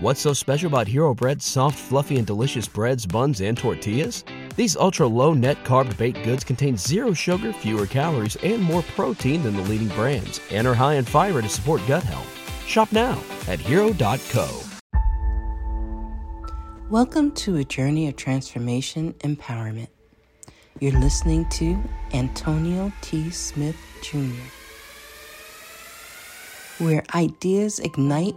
What's so special about Hero Bread's soft, fluffy, and delicious breads, buns, and tortillas? These ultra low net carb baked goods contain zero sugar, fewer calories, and more protein than the leading brands, and are high in fiber to support gut health. Shop now at hero.co. Welcome to a journey of transformation empowerment. You're listening to Antonio T. Smith Jr., where ideas ignite,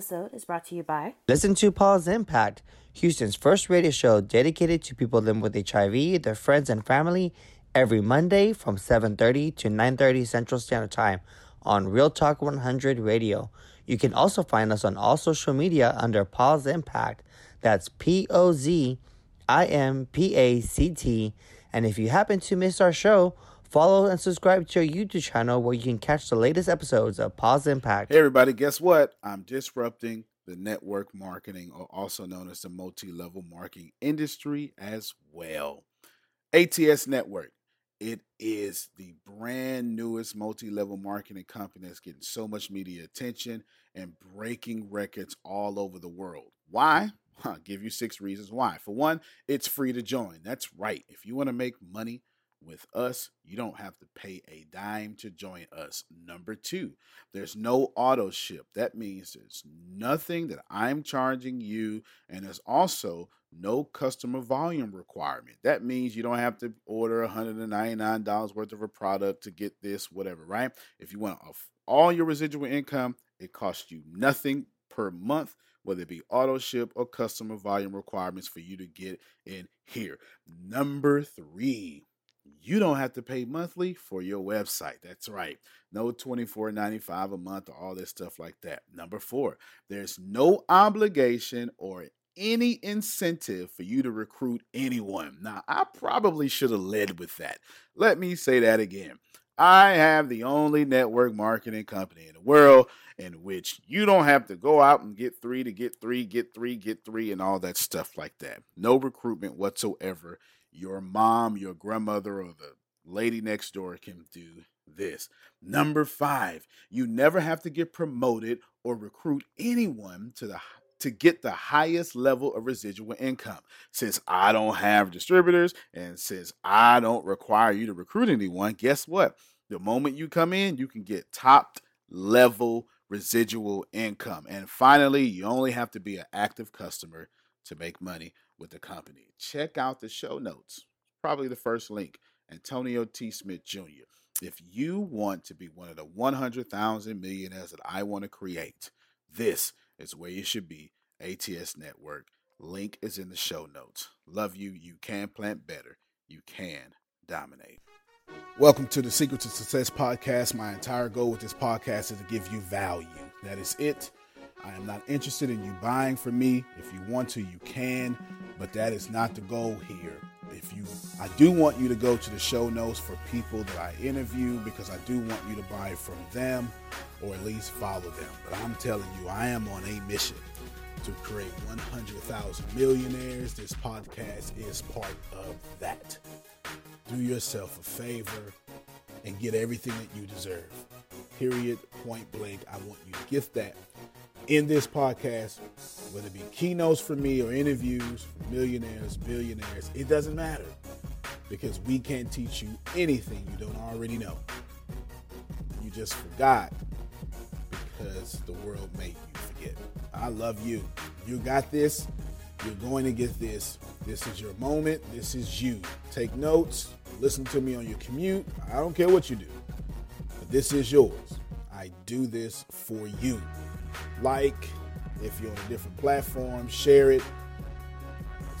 Episode is brought to you by Listen to POZ Impact, Houston's first radio show dedicated to people living with HIV, their friends and family, every Monday from 7:30 to 9:30 Central Standard Time on Real Talk 100 Radio. You can also find us on all social media under POZ Impact. That's P O Z I M P A C T. And if you happen to miss our show, follow and subscribe to our YouTube channel where you can catch the latest episodes of POZ Impact. Hey, everybody, guess what? I'm disrupting the network marketing, or also known as the multi level marketing industry, as well. ATS Network. It is the brand newest multi level marketing company that's getting so much media attention and breaking records all over the world. Why? I'll give you six reasons why. For one, it's free to join. That's right. If you want to make money with us, you don't have to pay a dime to join us. Number two, there's no auto ship. That means there's nothing that I'm charging you, and there's also no customer volume requirement. That means you don't have to order $199 worth of a product to get this, whatever, right? If you want all your residual income, it costs you nothing per month whether it be auto ship or customer volume requirements for you to get in here. Number three, you don't have to pay monthly for your website. That's right. No $24.95 a month or all this stuff like that. Number four, there's no obligation or any incentive for you to recruit anyone. Now, I probably should have led with that. Let me say that again. I have the only network marketing company in the world in which you don't have to go out and get three to get three, get three, get three, and all that stuff like that. No recruitment whatsoever. Your mom, your grandmother, or the lady next door can do this. Number five, you never have to get promoted or recruit anyone to the to get the highest level of residual income. Since I don't have distributors and since I don't require you to recruit anyone, guess what? The moment you come in, you can get top level residual income. And finally, you only have to be an active customer to make money with the company. Check out the show notes, probably the first link. Antonio T. Smith Jr. If you want to be one of the 100,000 millionaires that I want to create, this is where you should be. ATS Network. Link is in the show notes. Love you. You can plant better. You can dominate. Welcome to the Secret to Success podcast. My entire goal with this podcast is to give you value. That is it. I am not interested in you buying from me. If you want to, you can, but that is not the goal here. If you I do want you to go to the show notes for people that I interview because I do want you to buy from them or at least follow them. But I'm telling you, I am on a mission to create 100,000 millionaires. This podcast is part of that. Do yourself a favor and get everything that you deserve. Period, point blank. I want you to get that in this podcast, whether it be keynotes for me or interviews for millionaires, billionaires, it doesn't matter because we can't teach you anything you don't already know. You just forgot because the world made you forget. I love you. You got this. You're going to get this. This is your moment. This is you. Take notes. Listen to me on your commute. I don't care what you do. But this is yours. I do this for you. Like, if you're on a different platform, share it.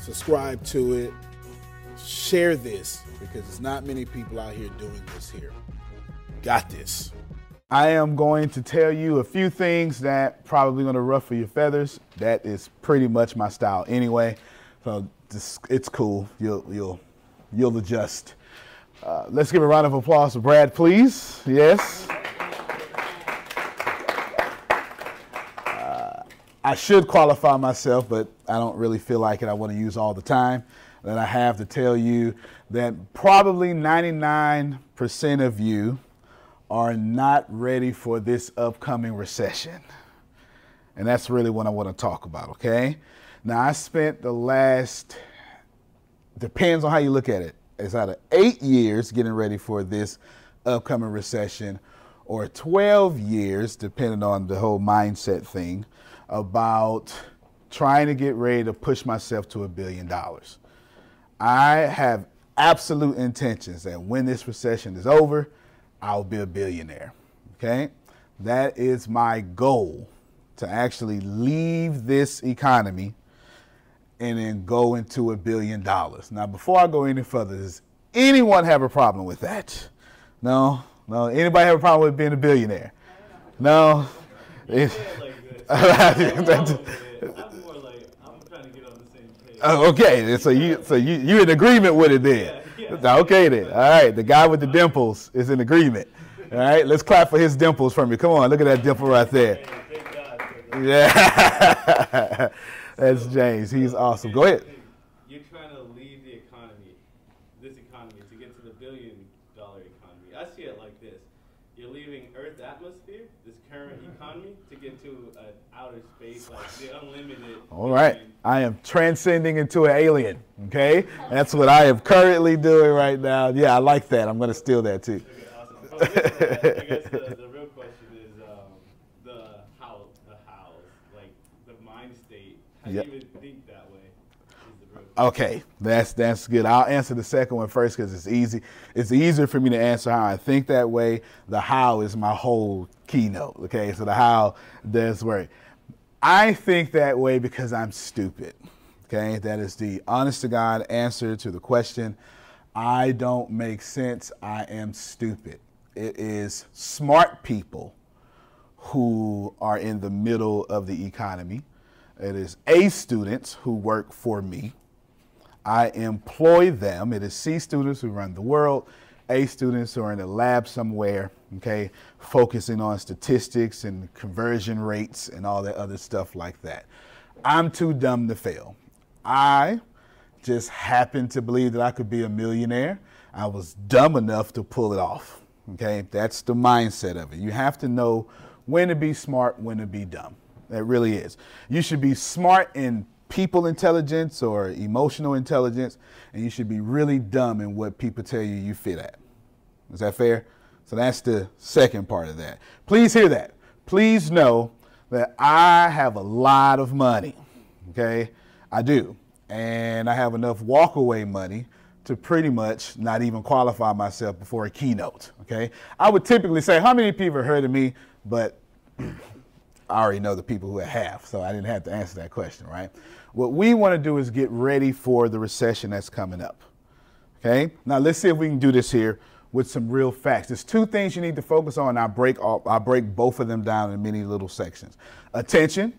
Subscribe to it. Share this because there's not many people out here doing this here. Got this. I am going to tell you a few things that probably going to ruffle your feathers. That is pretty much my style anyway. So it's cool. You'll you'll you'll adjust. Uh, let's give a round of applause for Brad, please. Yes. I should qualify myself, but I don't really feel like it. I want to use all the time that I have to tell you that probably 99% of you are not ready for this upcoming recession. And that's really what I want to talk about, okay? Now, I spent the last, depends on how you look at it, it's either eight years getting ready for this upcoming recession or 12 years, depending on the whole mindset thing, about trying to get ready to push myself to a billion dollars. I have absolute intentions that when this recession is over, I'll be a billionaire. Okay? That is my goal to actually leave this economy and then go into a billion dollars. Now, before I go any further, does anyone have a problem with that? No? No? Anybody have a problem with being a billionaire? No? Oh, okay, so you so you you in agreement with it then? Okay then. All right, the guy with the dimples is in agreement. All right, let's clap for his dimples for me. Come on, look at that dimple right there. Yeah, that's James. He's awesome. Go ahead. You're trying to leave the economy, this economy, to get to the billion dollar economy. I see it like this: you're leaving Earth's atmosphere, this current economy, to get to an outer space, like the unlimited. All right. I am transcending into an alien. Okay, that's what I am currently doing right now. Yeah, I like that. I'm going to steal that too. Okay, awesome. I guess the, the real question is um, the how, the how, like the mind state. How Yep. do you even think that way? Is the real Okay, that's that's good. I'll answer the second one first because it's easy. It's easier for me to answer how I think that way. The how is my whole keynote. Okay, so the how does work. I think that way because I'm stupid. Okay, that is the honest to God answer to the question. I don't make sense. I am stupid. It is smart people who are in the middle of the economy. It is A students who work for me. I employ them. It is C students who run the world, A students are in a lab somewhere, okay, focusing on statistics and conversion rates and all that other stuff like that. I'm too dumb to fail. I just happened to believe that I could be a millionaire. I was dumb enough to pull it off. Okay, that's the mindset of it. You have to know when to be smart, when to be dumb. That really is. You should be smart in people intelligence or emotional intelligence, and you should be really dumb in what people tell you you fit at. Is that fair? So that's the second part of that. Please hear that. Please know that I have a lot of money. Okay? I do. And I have enough walkaway money to pretty much not even qualify myself before a keynote. Okay? I would typically say, how many people have heard of me? But I already know the people who have, so I didn't have to answer that question, right? What we want to do is get ready for the recession that's coming up. Okay? Now let's see if we can do this here with some real facts. There's two things you need to focus on. I break all, I break both of them down in many little sections. Attention.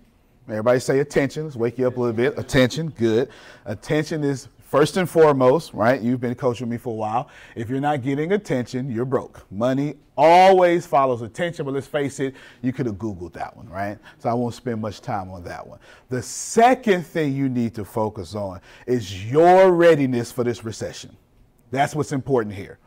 Everybody say attention. Let's wake you up a little bit. Attention. Good. Attention is First and foremost, right? You've been coaching me for a while. If you're not getting attention, you're broke. Money always follows attention, but let's face it, you could have Googled that one, right? So I won't spend much time on that one. The second thing you need to focus on is your readiness for this recession. That's what's important here,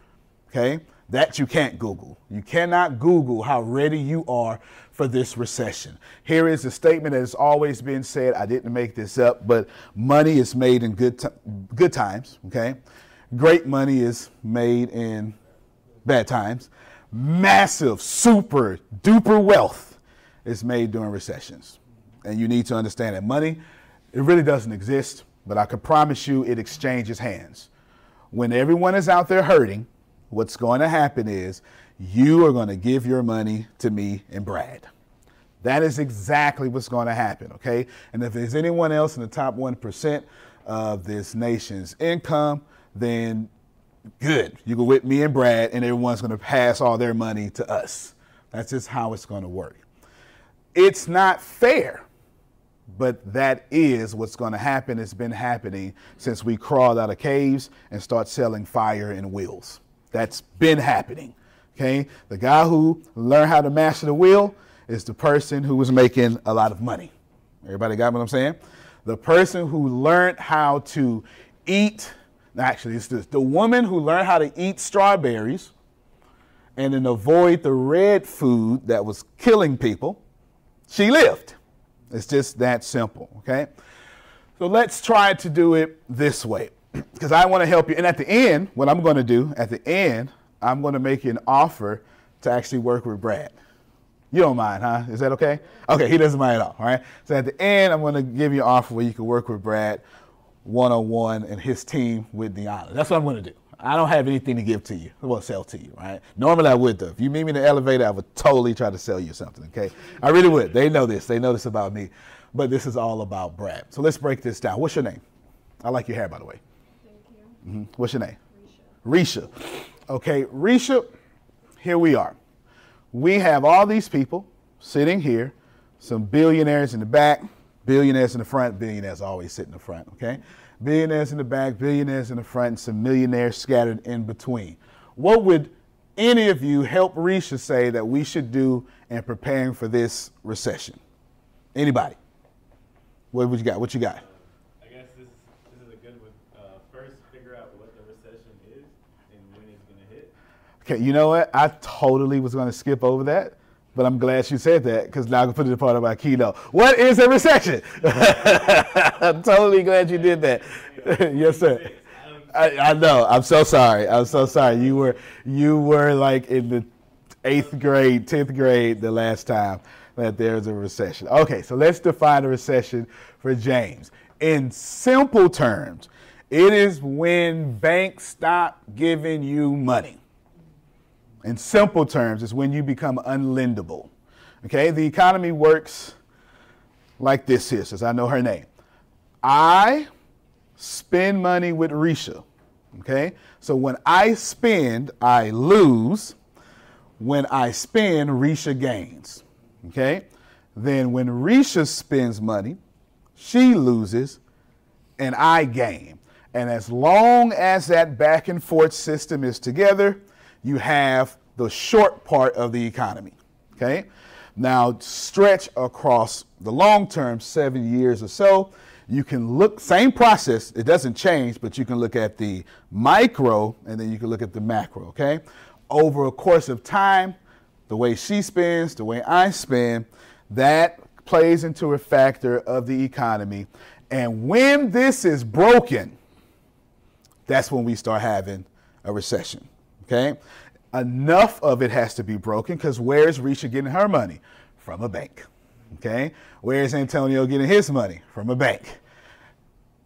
okay? That you can't Google. You cannot Google how ready you are for this recession. Here is a statement that has always been said. I didn't make this up, but money is made in good, t- good times, okay? Great money is made in bad times. Massive, super duper wealth is made during recessions. And you need to understand that money, it really doesn't exist, but I can promise you it exchanges hands. When everyone is out there hurting, what's going to happen is you are going to give your money to me and Brad. That is exactly what's going to happen, okay? And if there's anyone else in the top 1% of this nation's income, then good. You go with me and Brad, and everyone's going to pass all their money to us. That's just how it's going to work. It's not fair, but that is what's going to happen. It's been happening since we crawled out of caves and start selling fire and wheels. That's been happening. Okay? The guy who learned how to master the wheel is the person who was making a lot of money. Everybody got what I'm saying? The person who learned how to eat, actually, it's this, the woman who learned how to eat strawberries and then avoid the red food that was killing people, she lived. It's just that simple, okay? So let's try to do it this way because I want to help you. And at the end, what I'm going to do at the end, I'm going to make you an offer to actually work with Brad. You don't mind, huh? Is that okay? Okay, he doesn't mind at all. All right. So at the end, I'm going to give you an offer where you can work with Brad one on one and his team with honor. That's what I'm going to do. I don't have anything to give to you. I won't sell to you, right? Normally I would though. If you meet me in the elevator, I would totally try to sell you something, okay? I really would. They know this. They know this about me. But this is all about Brad. So let's break this down. What's your name? I like your hair, by the way. Mm-hmm. What's your name? Risha. Risha. Okay, Risha, here we are. We have all these people sitting here, some billionaires in the back, billionaires in the front, billionaires always sit in the front, okay? Billionaires in the back, billionaires in the front, and some millionaires scattered in between. What would any of you help Risha say that we should do in preparing for this recession? Anybody? What would you got? What you got? Okay, you know what? I totally was going to skip over that, but I'm glad you said that because now I can put it in part of my keynote. What is a recession? I'm totally glad you did that. yes, sir. I, I, know. I'm so sorry. I'm so sorry. You were you were like in the eighth grade, tenth grade the last time that there's a recession. Okay, so let's define a recession for James. In simple terms, it is when banks stop giving you money in simple terms, is when you become unlendable. Okay, the economy works like this here, says I know her name. I spend money with Risha. Okay, so when I spend, I lose. When I spend, Risha gains. Okay, then when Risha spends money, she loses and I gain. And as long as that back and forth system is together, you have the short part of the economy. Okay? Now, stretch across the long term, seven years or so, you can look, same process, it doesn't change, but you can look at the micro and then you can look at the macro, okay? Over a course of time, the way she spends, the way I spend, that plays into a factor of the economy. And when this is broken, that's when we start having a recession. Okay? Enough of it has to be broken because where's Risha getting her money? From a bank. Okay? Where's Antonio getting his money? From a bank.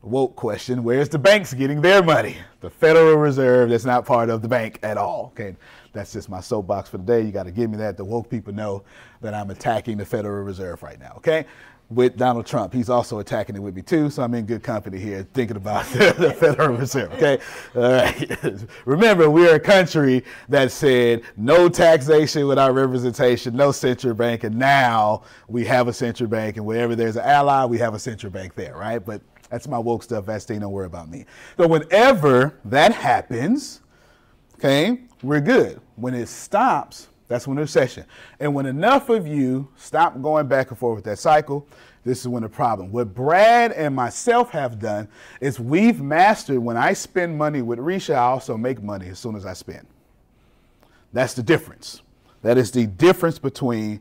Woke question Where's the banks getting their money? The Federal Reserve that's not part of the bank at all. Okay? That's just my soapbox for the day. You got to give me that. The woke people know that I'm attacking the Federal Reserve right now. Okay? With Donald Trump. He's also attacking it with me too, so I'm in good company here thinking about the Federal Reserve. Okay, all right. Remember, we're a country that said no taxation without representation, no central bank, and now we have a central bank, and wherever there's an ally, we have a central bank there, right? But that's my woke stuff. Vastine, don't worry about me. So whenever that happens, okay, we're good. When it stops, that's when the recession. And when enough of you stop going back and forth with that cycle, this is when the problem. What Brad and myself have done is we've mastered when I spend money with Risha, I also make money as soon as I spend. That's the difference. That is the difference between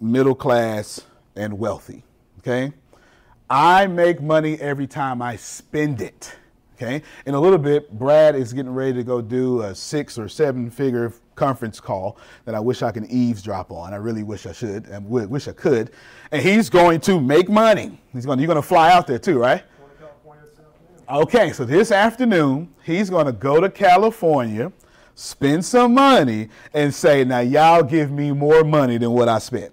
middle class and wealthy. Okay? I make money every time I spend it. Okay? In a little bit, Brad is getting ready to go do a six or seven figure conference call that I wish I can eavesdrop on. I really wish I should and wish I could. And he's going to make money. He's going. You're going to fly out there too, right? Okay, so this afternoon he's going to go to California, spend some money, and say, "Now y'all give me more money than what I spent."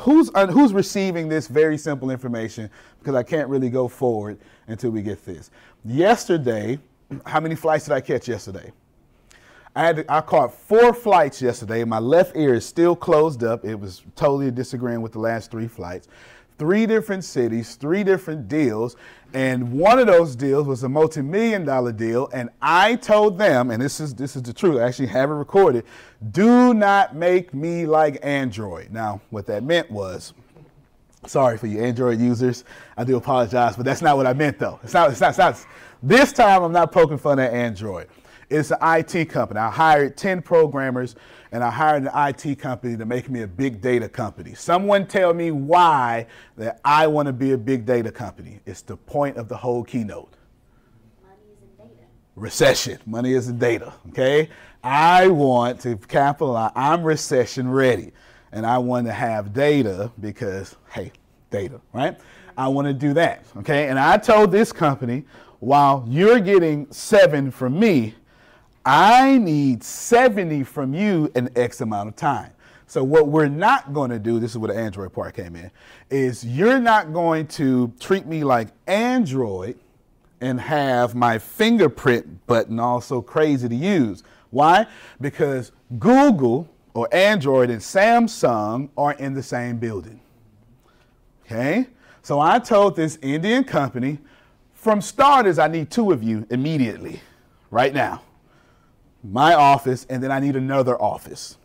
Who's who's receiving this very simple information? Because I can't really go forward until we get this. Yesterday, how many flights did I catch yesterday? I had to, I caught four flights yesterday. My left ear is still closed up. It was totally disagreeing with the last three flights. Three different cities, three different deals, and one of those deals was a multi-million dollar deal. And I told them, and this is this is the truth. I actually have it recorded. Do not make me like Android. Now, what that meant was, sorry for you Android users. I do apologize, but that's not what I meant though. It's not. It's not. It's not this time, I'm not poking fun at Android. It's an IT company. I hired 10 programmers and I hired an IT company to make me a big data company. Someone tell me why that I want to be a big data company. It's the point of the whole keynote. Money is in data. Recession. Money is in data. Okay? I want to capitalize. I'm recession ready. And I want to have data because, hey, data, right? I want to do that. Okay? And I told this company, while you're getting seven from me, I need 70 from you in X amount of time. So what we're not going to do, this is where the Android part came in, is you're not going to treat me like Android and have my fingerprint button also crazy to use. Why? Because Google or Android and Samsung are in the same building. Okay? So I told this Indian company, from starters, I need two of you immediately, right now my office, and then I need another office.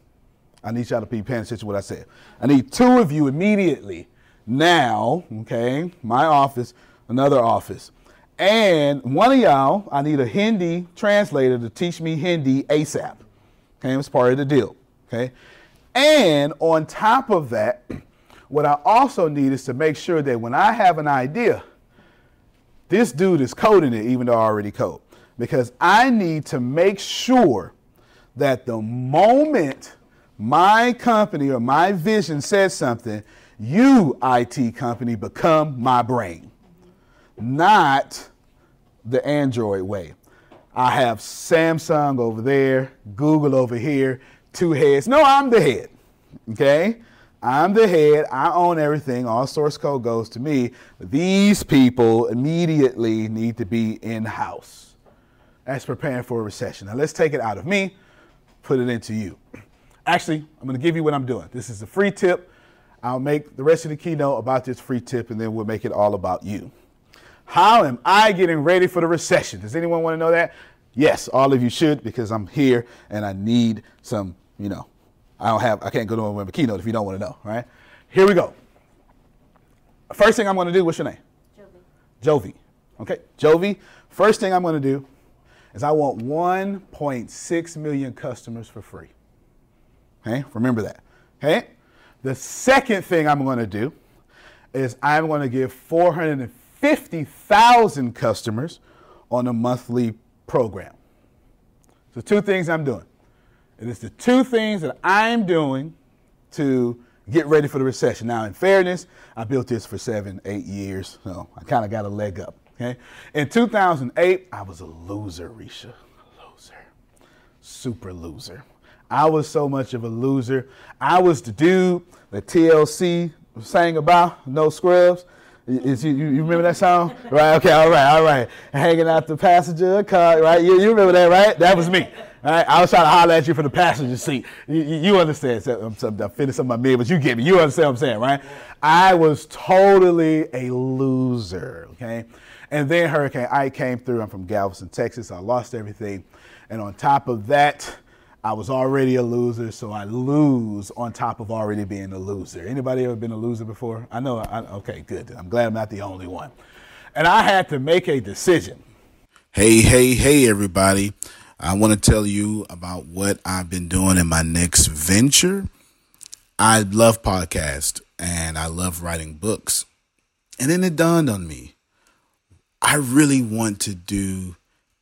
I need y'all to be paying attention to what I said. I need two of you immediately now, okay? My office, another office. And one of y'all, I need a Hindi translator to teach me Hindi ASAP. Okay, it's part of the deal. Okay. And on top of that, what I also need is to make sure that when I have an idea, this dude is coding it, even though I already code because I need to make sure that the moment my company or my vision says something, you, IT company, become my brain, not the Android way. I have Samsung over there, Google over here, two heads. No, I'm the head. Okay? I'm the head. I own everything. All source code goes to me. These people immediately need to be in house as preparing for a recession. Now let's take it out of me, put it into you. Actually, I'm going to give you what I'm doing. This is a free tip. I'll make the rest of the keynote about this free tip and then we'll make it all about you. How am I getting ready for the recession? Does anyone want to know that? Yes, all of you should because I'm here and I need some, you know, I don't have, I can't go to a keynote if you don't want to know, right? Here we go. First thing I'm going to do, what's your name? Jovi. Jovi. Okay, Jovi. First thing I'm going to do is I want 1.6 million customers for free. Okay, remember that. Okay, The second thing I'm going to do is I'm going to give 450,000 customers on a monthly program. So, two things I'm doing. It is the two things that I'm doing to get ready for the recession. Now, in fairness, I built this for seven, eight years, so I kind of got a leg up. Okay. In 2008, I was a loser, Risha. A loser. Super loser. I was so much of a loser. I was the dude that TLC sang about, No Scrubs. Is you, you remember that song? Right, okay, all right, all right. Hanging out the passenger car, right? You, you remember that, right? That was me. All right, I was trying to holler at you from the passenger seat. You, you understand. So I'm, I'm, I'm finishing some of my mid, but you get me. You understand what I'm saying, right? I was totally a loser, okay? And then Hurricane Ike came through. I'm from Galveston, Texas. I lost everything. And on top of that, I was already a loser, so I lose on top of already being a loser. Anybody ever been a loser before? I know. I, okay, good. I'm glad I'm not the only one. And I had to make a decision. Hey, hey, hey, everybody. I want to tell you about what I've been doing in my next venture. I love podcasts and I love writing books. And then it dawned on me I really want to do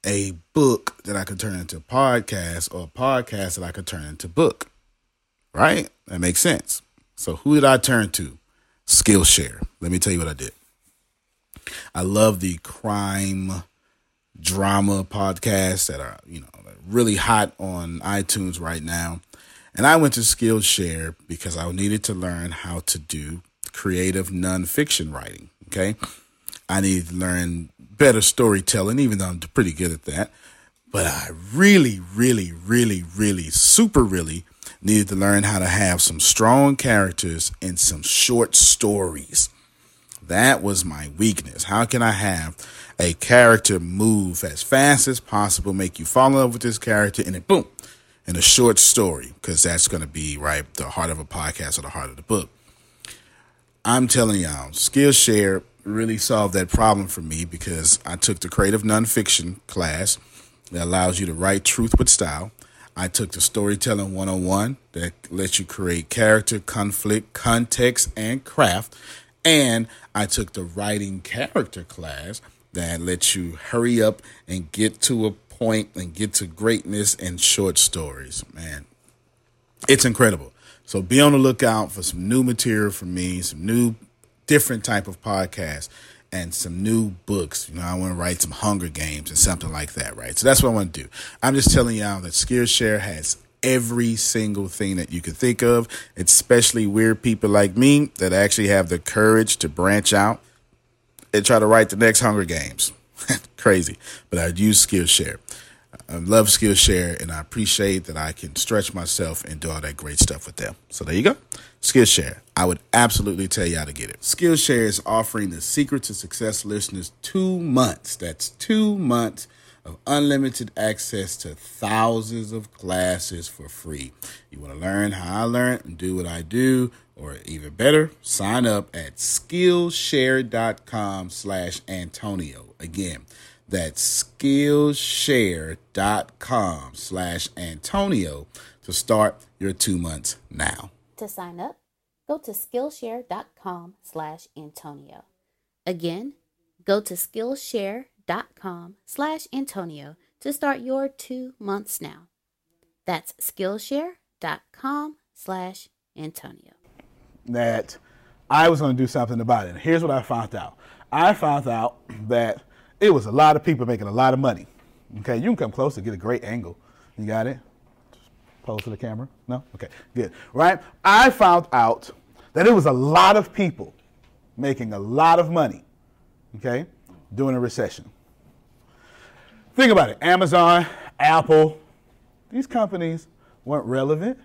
a book that I could turn into a podcast or a podcast that I could turn into book. Right? That makes sense. So who did I turn to? Skillshare. Let me tell you what I did. I love the crime drama podcasts that are, you know, really hot on iTunes right now. And I went to Skillshare because I needed to learn how to do creative nonfiction writing. Okay. I needed to learn better storytelling, even though I'm pretty good at that. But I really, really, really, really, super really needed to learn how to have some strong characters and some short stories. That was my weakness. How can I have a character move as fast as possible, make you fall in love with this character, and then boom, in a short story, because that's going to be right the heart of a podcast or the heart of the book. I'm telling y'all, Skillshare really solved that problem for me because I took the creative nonfiction class that allows you to write truth with style. I took the storytelling 101 that lets you create character, conflict, context, and craft. And I took the writing character class that lets you hurry up and get to a point and get to greatness in short stories. Man, it's incredible. So be on the lookout for some new material from me, some new different type of podcasts and some new books. You know, I want to write some Hunger Games and something like that, right? So that's what I want to do. I'm just telling y'all that Skillshare has every single thing that you could think of, especially weird people like me that actually have the courage to branch out and try to write the next Hunger Games. Crazy. But I use Skillshare. I love Skillshare and I appreciate that I can stretch myself and do all that great stuff with them. So there you go. Skillshare. I would absolutely tell you how to get it. Skillshare is offering the Secret to Success listeners two months. That's two months of unlimited access to thousands of classes for free. You want to learn how I learn and do what I do, or even better, sign up at Skillshare.com slash Antonio. Again, that's Skillshare.com slash Antonio to start your two months now. To sign up, go to Skillshare.com slash Antonio. Again, go to Skillshare.com slash Antonio to start your two months now. That's Skillshare.com slash Antonio. That I was going to do something about it. And here's what I found out. I found out that it was a lot of people making a lot of money. Okay, you can come close to get a great angle. You got it? Pose to the camera. No? Okay, good. Right? I found out that it was a lot of people making a lot of money, okay, during a recession. Think about it Amazon, Apple, these companies weren't relevant.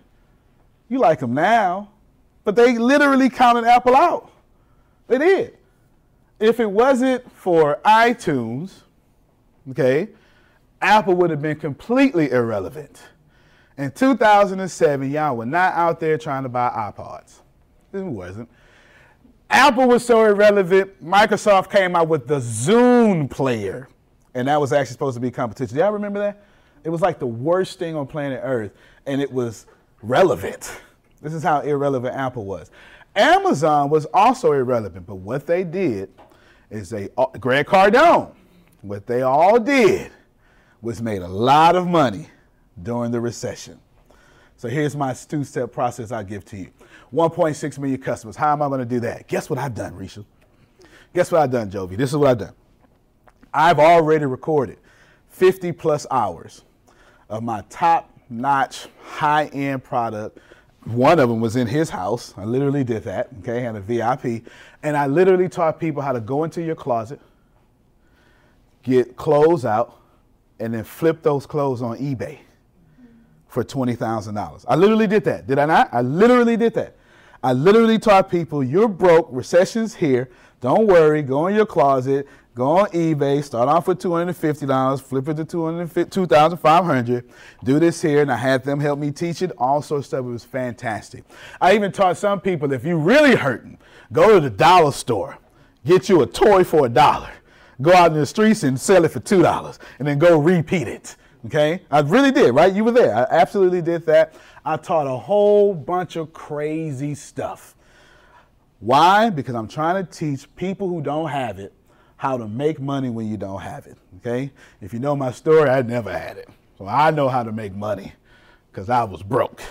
You like them now, but they literally counted Apple out. They did if it wasn't for iTunes, okay, Apple would have been completely irrelevant. In 2007, y'all were not out there trying to buy iPods. It wasn't. Apple was so irrelevant, Microsoft came out with the Zune player, and that was actually supposed to be competition. Y'all remember that? It was like the worst thing on planet Earth, and it was relevant. This is how irrelevant Apple was. Amazon was also irrelevant, but what they did is they, uh, Grant Cardone, what they all did was made a lot of money during the recession. So here's my two step process I give to you 1.6 million customers. How am I going to do that? Guess what I've done, Risha? Guess what I've done, Jovi? This is what I've done. I've already recorded 50 plus hours of my top notch, high end product. One of them was in his house. I literally did that, okay, had a VIP. And I literally taught people how to go into your closet, get clothes out, and then flip those clothes on eBay for $20,000. I literally did that. Did I not? I literally did that. I literally taught people you're broke, recession's here. Don't worry, go in your closet, go on eBay, start off with $250, flip it to 2500 do this here, and I had them help me teach it, all sorts of stuff. It was fantastic. I even taught some people if you're really hurting, go to the dollar store, get you a toy for a dollar, go out in the streets and sell it for $2, and then go repeat it. Okay? I really did, right? You were there. I absolutely did that. I taught a whole bunch of crazy stuff. Why? Because I'm trying to teach people who don't have it how to make money when you don't have it. Okay? If you know my story, I never had it. So I know how to make money because I was broke.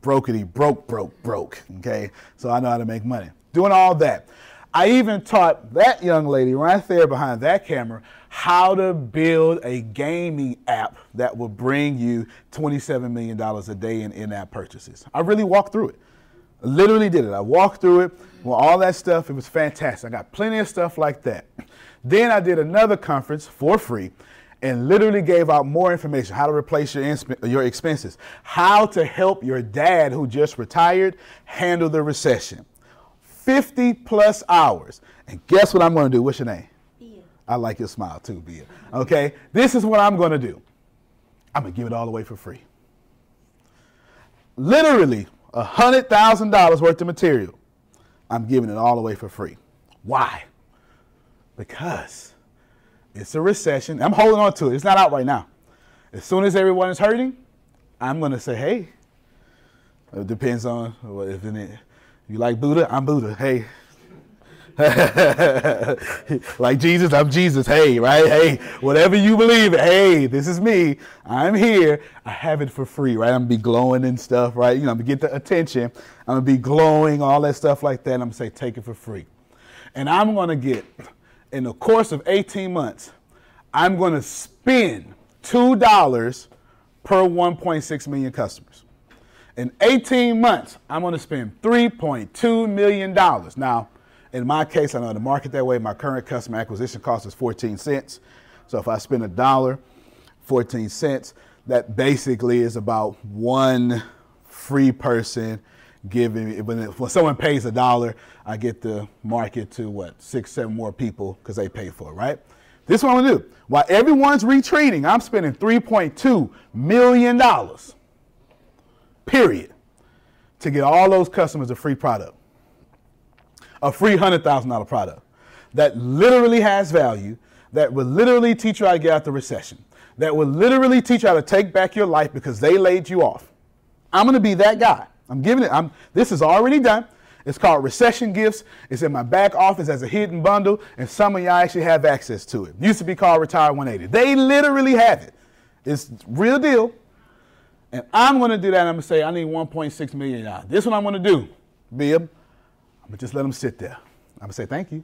Brokety, broke, broke, broke. Okay? So I know how to make money. Doing all that. I even taught that young lady right there behind that camera how to build a gaming app that will bring you $27 million a day in in app purchases. I really walked through it. Literally did it. I walked through it, well, all that stuff. It was fantastic. I got plenty of stuff like that. Then I did another conference for free and literally gave out more information how to replace your, your expenses, how to help your dad who just retired handle the recession. 50 plus hours. And guess what I'm going to do? What's your name? I like your smile too, Bia. Okay, this is what I'm going to do. I'm going to give it all away for free. Literally, $100,000 worth of material. I'm giving it all away for free. Why? Because it's a recession. I'm holding on to it. It's not out right now. As soon as everyone is hurting, I'm going to say, hey, it depends on if you like Buddha, I'm Buddha. Hey, like Jesus, I'm Jesus. Hey, right? Hey, whatever you believe, hey, this is me. I'm here. I have it for free, right? I'm gonna be glowing and stuff, right? You know, I'm gonna get the attention. I'm gonna be glowing, all that stuff like that. I'm gonna say, take it for free. And I'm gonna get, in the course of 18 months, I'm gonna spend $2 per 1.6 million customers. In 18 months, I'm gonna spend $3.2 million. Now, in my case, I know the market that way. My current customer acquisition cost is 14 cents. So if I spend a dollar, 14 cents, that basically is about one free person giving. When, when someone pays a dollar, I get the market to what six, seven more people because they pay for it, right? This is what I'm gonna do. While everyone's retreating, I'm spending 3.2 million dollars. Period. To get all those customers a free product a free $100,000 product that literally has value, that will literally teach you how to get out the recession, that will literally teach you how to take back your life because they laid you off. I'm going to be that guy. I'm giving it. I'm, this is already done. It's called Recession Gifts. It's in my back office as a hidden bundle, and some of y'all actually have access to it. Used to be called Retire 180. They literally have it. It's real deal. And I'm going to do that. I'm going to say, I need 1.6 million. This is what I'm going to do, Bib. I'm gonna just let them sit there. I'm gonna say thank you.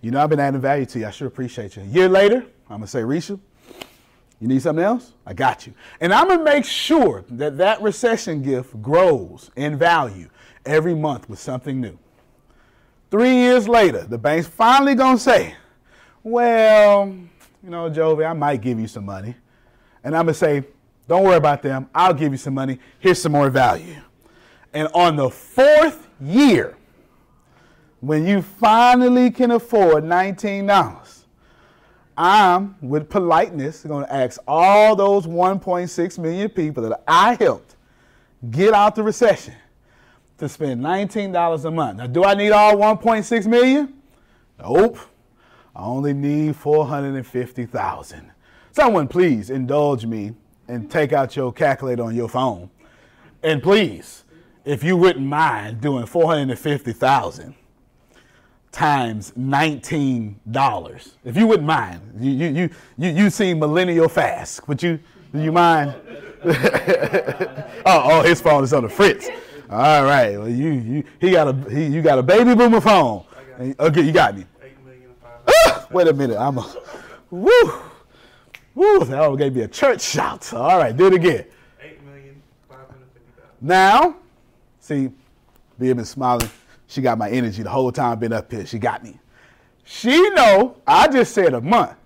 You know I've been adding value to you. I sure appreciate you. A year later, I'm gonna say, Risha, you need something else? I got you. And I'm gonna make sure that that recession gift grows in value every month with something new. Three years later, the bank's finally gonna say, well, you know, Jovi, I might give you some money. And I'm gonna say, don't worry about them. I'll give you some money. Here's some more value. And on the fourth year, when you finally can afford $19, I'm, with politeness, going to ask all those 1.6 million people that I helped get out the recession to spend $19 a month. Now, do I need all 1.6 million? Nope. I only need 450,000. Someone please indulge me and take out your calculator on your phone. And please if you wouldn't mind doing 450,000 times $19. If you wouldn't mind. You you you you, you seem millennial fast. Would you do you mind? oh, oh, his phone is on the fritz. All right. Well, you you he got a he, you got a baby boomer phone. Okay, you got me. Ah, wait a minute. I'm a woo. Woo, that gave me a church shout. All right, do it again. Eight million five hundred fifty thousand. Now, see, being been smiling. She got my energy the whole time been up here. She got me. She know I just said a month.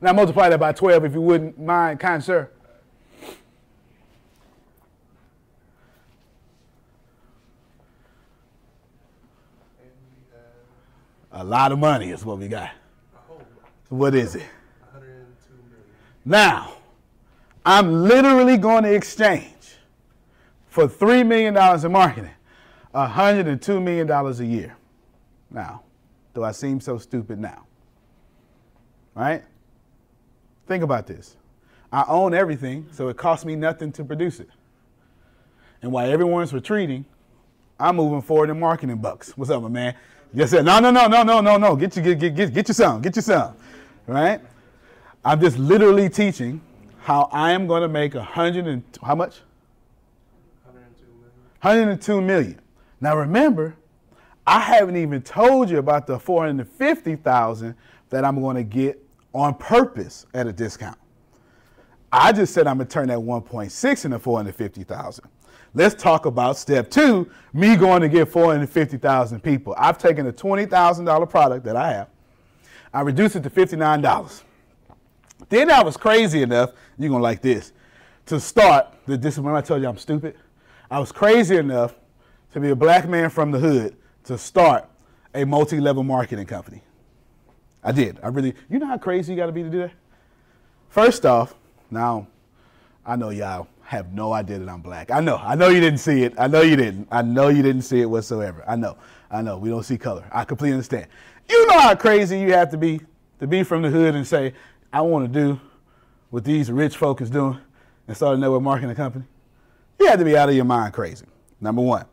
Now multiply that by 12 if you wouldn't mind, kind sir. A lot of money is what we got. What is it? Now, I'm literally going to exchange for $3 million in marketing $102 million a year. Now, do I seem so stupid now? Right? Think about this. I own everything, so it costs me nothing to produce it. And while everyone's retreating, I'm moving forward in marketing bucks. What's up, my man? Just said, no, no, no, no, no, no, no. Get you, get, get, get, get you some, get you some. Right? I'm just literally teaching how I am going to make a hundred and how much? 102 million. 102 million. Now remember, I haven't even told you about the 450,000 that I'm going to get on purpose at a discount. I just said I'm going to turn that 1.6 into 450,000. Let's talk about step two, me going to get 450,000 people. I've taken a $20,000 product that I have. I reduced it to $59. Then I was crazy enough, you're to like this, to start, this is when I told you I'm stupid. I was crazy enough to be a black man from the hood to start a multi-level marketing company. I did. I really. You know how crazy you got to be to do that. First off, now I know y'all have no idea that I'm black. I know. I know you didn't see it. I know you didn't. I know you didn't see it whatsoever. I know. I know. We don't see color. I completely understand. You know how crazy you have to be to be from the hood and say, I want to do what these rich folk is doing and start a network marketing company. You had to be out of your mind crazy. Number one.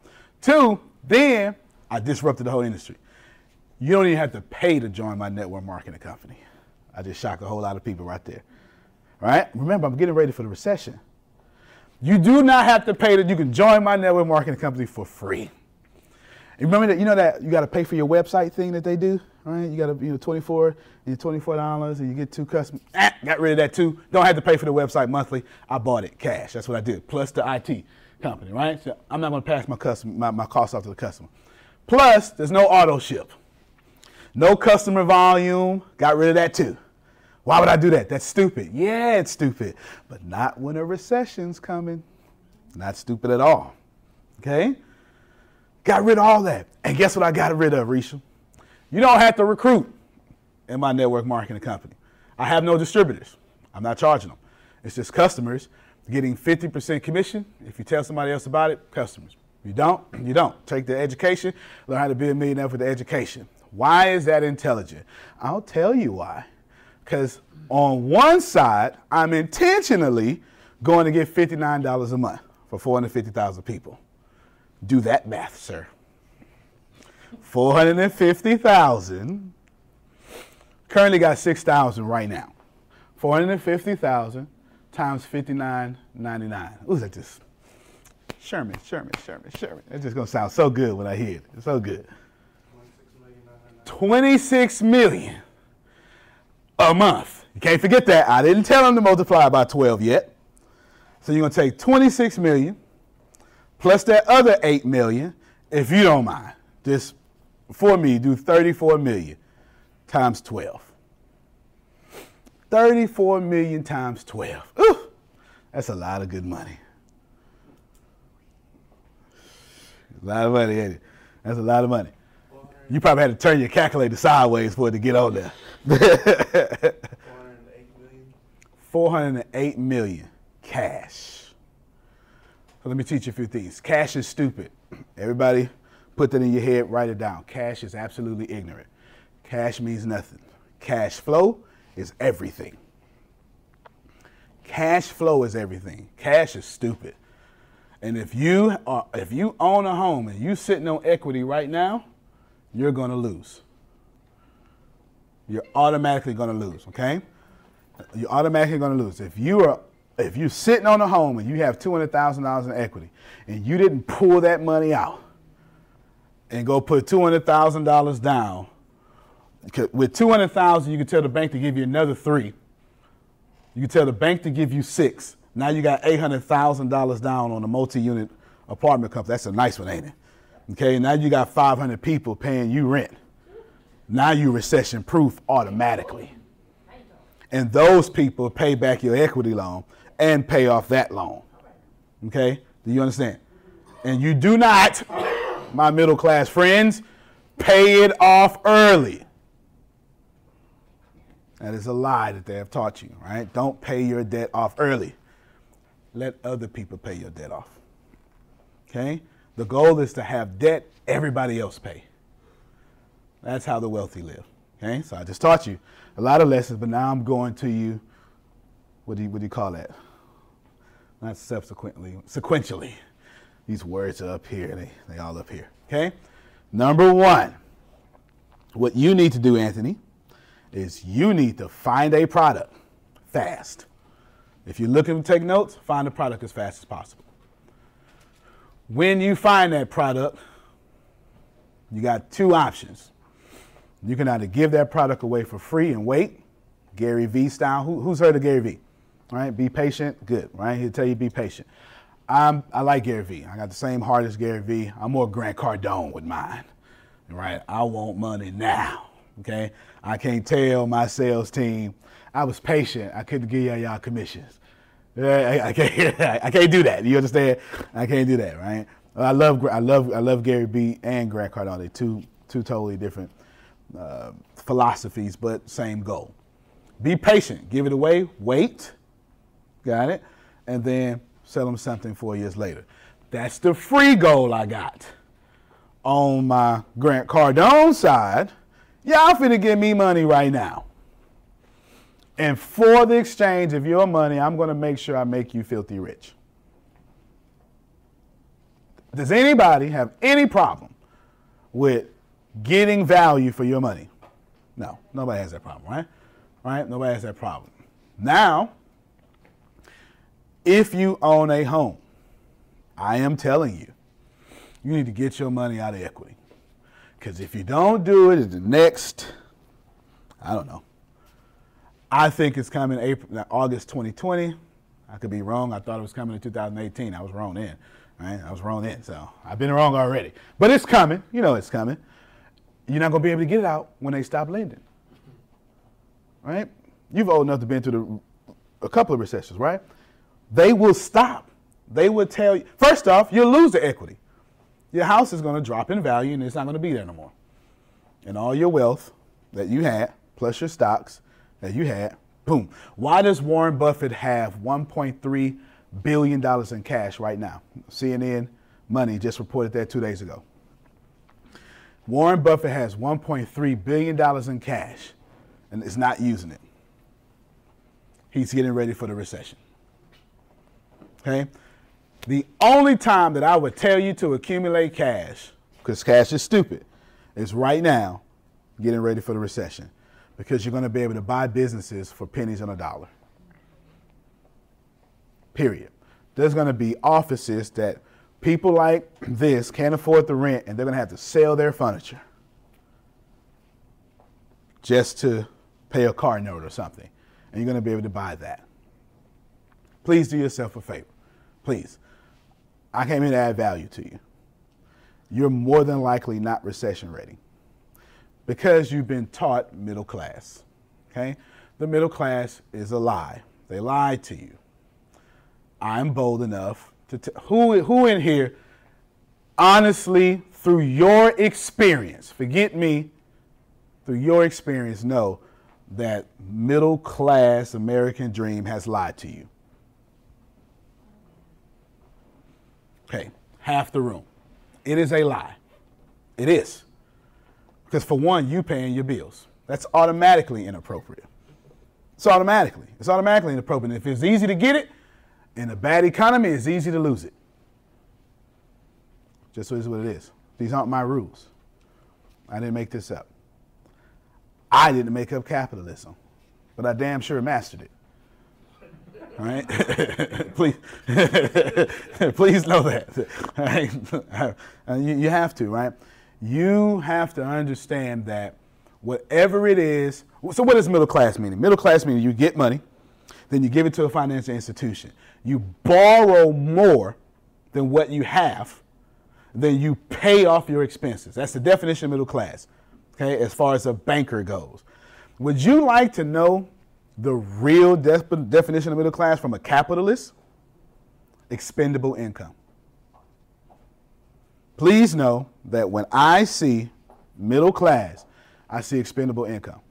Two, then I disrupted the whole industry. You don't even have to pay to join my network marketing company. I just shocked a whole lot of people right there. Right? Remember, I'm getting ready for the recession. You do not have to pay that you can join my network marketing company for free. Remember that you know that you got to pay for your website thing that they do, right? You got to you know 24 and 24 dollars and you get two customers. Ah, got rid of that too. Don't have to pay for the website monthly. I bought it cash. That's what I did. Plus the IT company, right? So I'm not going to pass my, customer, my, my cost off to the customer. Plus, there's no auto ship. No customer volume. Got rid of that too. Why would I do that? That's stupid. Yeah, it's stupid. But not when a recession's coming. Not stupid at all. Okay? Got rid of all that. And guess what I got rid of, Risha? You don't have to recruit in my network marketing company. I have no distributors. I'm not charging them. It's just customers getting 50% commission. If you tell somebody else about it, customers. You don't, you don't. Take the education, learn how to be a millionaire with the education. Why is that intelligent? I'll tell you why. Because on one side, I'm intentionally going to get $59 a month for 450,000 people. Do that math, sir. 450,000. Currently got 6,000 right now. 450,000 times 59.99. Who's that just? Sherman, Sherman, Sherman, Sherman. It's just gonna sound so good when I hear it. It's so good. 26 million a month. You can't forget that. I didn't tell them to multiply by 12 yet. So you're gonna take 26 million plus that other 8 million, if you don't mind. Just for me, do 34 million times 12. 34 million times 12. Ooh, that's a lot of good money. A lot of money, ain't it? That's a lot of money. You probably had to turn your calculator sideways for it to get on there. 408 million. 408 million cash. So let me teach you a few things. Cash is stupid. Everybody put that in your head, write it down. Cash is absolutely ignorant. Cash means nothing. Cash flow is everything. Cash flow is everything. Cash is stupid. And if you are, if you own a home and you sitting on equity right now, you're going to lose. You're automatically going to lose. Okay, you're automatically going to lose if you are if you're sitting on a home and you have two hundred thousand dollars in equity and you didn't pull that money out and go put two hundred thousand dollars down. With two hundred thousand, you can tell the bank to give you another three. You can tell the bank to give you six. Now you got eight hundred thousand dollars down on a multi-unit apartment complex. That's a nice one, ain't it? Okay. Now you got five hundred people paying you rent. Now you recession proof automatically. And those people pay back your equity loan and pay off that loan. Okay? Do you understand? And you do not, my middle class friends, pay it off early. That is a lie that they have taught you, right? Don't pay your debt off early. Let other people pay your debt off. Okay? The goal is to have debt everybody else pay. That's how the wealthy live. Okay, so I just taught you a lot of lessons, but now I'm going to you. What do you what do you call that? Not subsequently, sequentially. These words are up here. They they all up here. Okay. Number one, what you need to do, Anthony, is you need to find a product fast. If you're looking to take notes, find a product as fast as possible. When you find that product, you got two options. You can either give that product away for free and wait, Gary Vee style. Who, who's heard of Gary Vee? Right? Be patient. Good. Right? He'll tell you be patient. I'm, I like Gary Vee. I got the same heart as Gary Vee. I'm more Grant Cardone with mine. Right? I want money now. Okay? I can't tell my sales team I was patient. I couldn't give y'all commissions. I, I, can't. I can't do that. You understand? I can't do that. Right? I love. I love. I love Gary Vee and Grant Cardone. They're two two totally different uh, philosophies, but same goal. Be patient, give it away, wait, got it, and then sell them something four years later. That's the free goal I got. On my Grant Cardone side, y'all finna give me money right now. And for the exchange of your money, I'm gonna make sure I make you filthy rich. Does anybody have any problem with getting value for your money. No, nobody has that problem, right? Right? Nobody has that problem. Now, if you own a home, I am telling you, you need to get your money out of equity. Because if you don't do it in the next, I don't know, I think it's coming April, August 2020. I could be wrong. I thought it was coming in 2018. I was wrong then, right? I was wrong then. So I've been wrong already. But it's coming. You know it's coming. You're not going to be able to get it out when they stop lending. Right? You've old enough to been through the, a couple of recessions, right? They will stop. They will tell you, first off, you'll lose the equity. Your house is going to drop in value and it's not going to be there no more. And all your wealth that you had, plus your stocks that you had, boom. Why does Warren Buffett have $1.3 billion in cash right now? CNN Money just reported that two days ago. Warren Buffett has $1.3 billion in cash and is not using it. He's getting ready for the recession. Okay? The only time that I would tell you to accumulate cash, because cash is stupid, is right now, getting ready for the recession. Because you're going to be able to buy businesses for pennies on a dollar. Period. There's going to be offices that people like this can't afford the rent and they're going to have to sell their furniture just to pay a car note or something. And you're going to be able to buy that. Please do yourself a favor. Please. I came here to add value to you. You're more than likely not recession ready because you've been taught middle class. Okay? The middle class is a lie. They lied to you. I'm bold enough to t- who who in here honestly through your experience, forget me, through your experience know that middle class American dream has lied to you. Okay, half the room. It is a lie. It is. Because for one, you paying your bills. That's automatically inappropriate. It's automatically. It's automatically inappropriate. If it's easy to get it, in a bad economy, it's easy to lose it. Just so is what it is. These aren't my rules. I didn't make this up. I didn't make up capitalism, but I damn sure mastered it. Right? please, please know that. Right? Uh, you, you have to, right? You have to understand that whatever it is, so what does middle class mean? Middle class meaning you get money, then you give it to a financial institution. You borrow more than what you have, then you pay off your expenses. That's the definition of middle class, okay, as far as a banker goes. Would you like to know the real de- definition of middle class from a capitalist? Expendable income. Please know that when I see middle class, I see expendable income.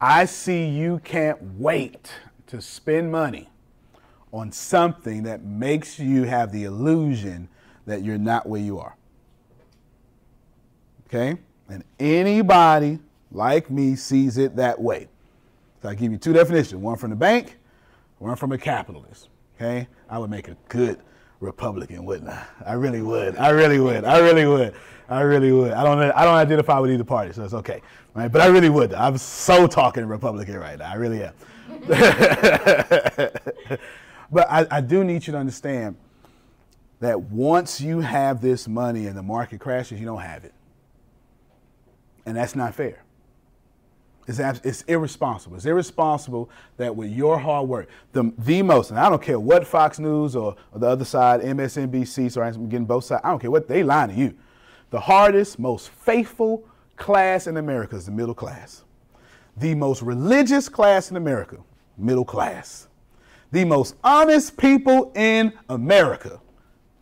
I see you can't wait to spend money on something that makes you have the illusion that you're not where you are. Okay? And anybody like me sees it that way. So I give you two definitions one from the bank, one from a capitalist. Okay? I would make a good Republican, wouldn't I? I really would. I really would. I really would. I really would. I don't. I don't identify with either party, so it's okay, right? But I really would. I'm so talking Republican right now. I really am. but I, I do need you to understand that once you have this money and the market crashes, you don't have it, and that's not fair. It's, it's irresponsible. It's irresponsible that with your hard work, the, the most, and I don't care what Fox News or, or the other side, MSNBC, so I'm getting both sides, I don't care what, they lying to you. The hardest, most faithful class in America is the middle class. The most religious class in America, middle class. The most honest people in America,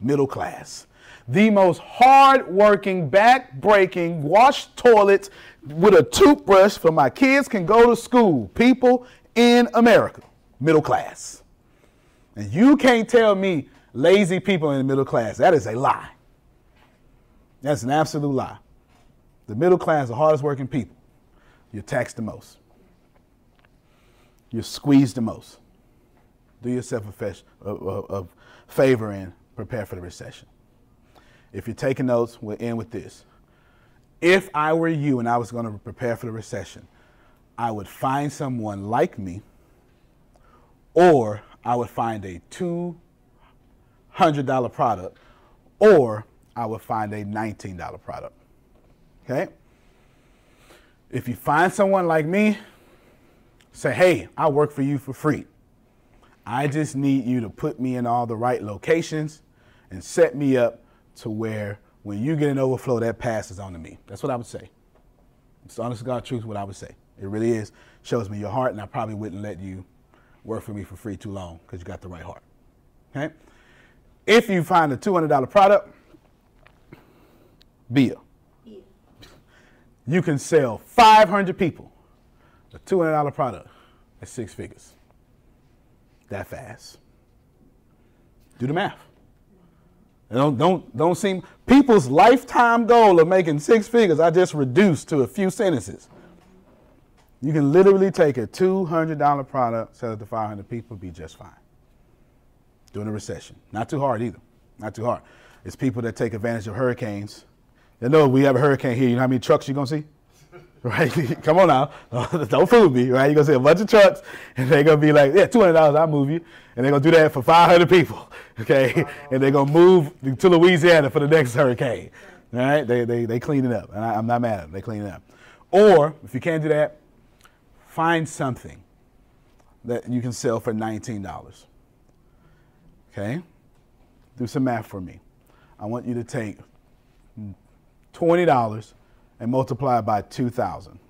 middle class. The most hard-working, back-breaking, wash toilets with a toothbrush for my kids can go to school. People in America, middle class. And you can't tell me lazy people in the middle class. That is a lie. That's an absolute lie. The middle class, the hardest working people, you're taxed the most. You're squeezed the most. Do yourself a, favor and prepare for the recession. If you're taking notes, we'll end with this. If I were you and I was going to prepare for the recession, I would find someone like me, or I would find a $200 product, or I would find a $19 product. Okay? If you find someone like me, say, hey, I work for you for free. I just need you to put me in all the right locations and set me up to where when you get an overflow, that passes on to me. That's what I would say. It's honest to God truth what I would say. It really is. Shows me your heart, and I probably wouldn't let you work for me for free too long because you got the right heart. Okay? If you find a $200 product, bill. You can sell 500 people a $200 product at six figures. That fast. Do the math. Don't, don't, don't seem, people's lifetime goal of making six figures, I just reduced to a few sentences. You can literally take a $200 product, sell it to 500 people, be just fine. During a recession. Not too hard either. Not too hard. It's people that take advantage of hurricanes. They know we have a hurricane here. You know how many trucks you're to see? Right? Come on now. Don't fool me, right? You're to see a bunch of trucks, and they're to be like, yeah, $200, I'll move you. And they're to do that for 500 people okay? And they're gonna move to Louisiana for the next hurricane. All right? They, they, they clean it up. And I, am not mad at them. They clean it up. Or, if you can't do that, find something that you can sell for $19. Okay? Do some math for me. I want you to take $20 and multiply it by 2,000.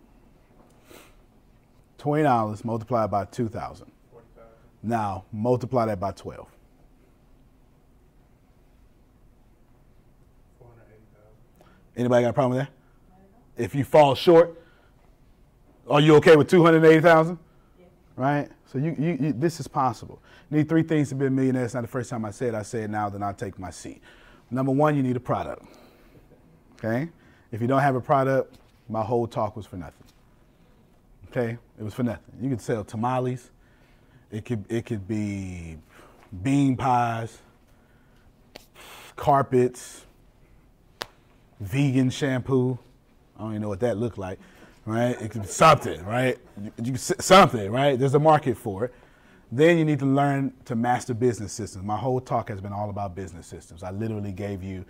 $20 multiplied by 2,000. Now multiply that by 12. Anybody got a problem with that? If you fall short, are you okay with 280,000? Yeah. Right? So you, you, you, this is possible. You need three things to be a millionaire. It's not the first time I said it. I say it now, then I'll take my seat. Number one, you need a product. Okay? If you don't have a product, my whole talk was for nothing. Okay? It was for nothing. You could sell tamales. It could, it could be bean pies, carpets, vegan shampoo. I don't even know what that looked like, right? It could be something, right? You, you, something, right? There's a market for it. Then you need to learn to master business systems. My whole talk has been all about business systems. I literally gave you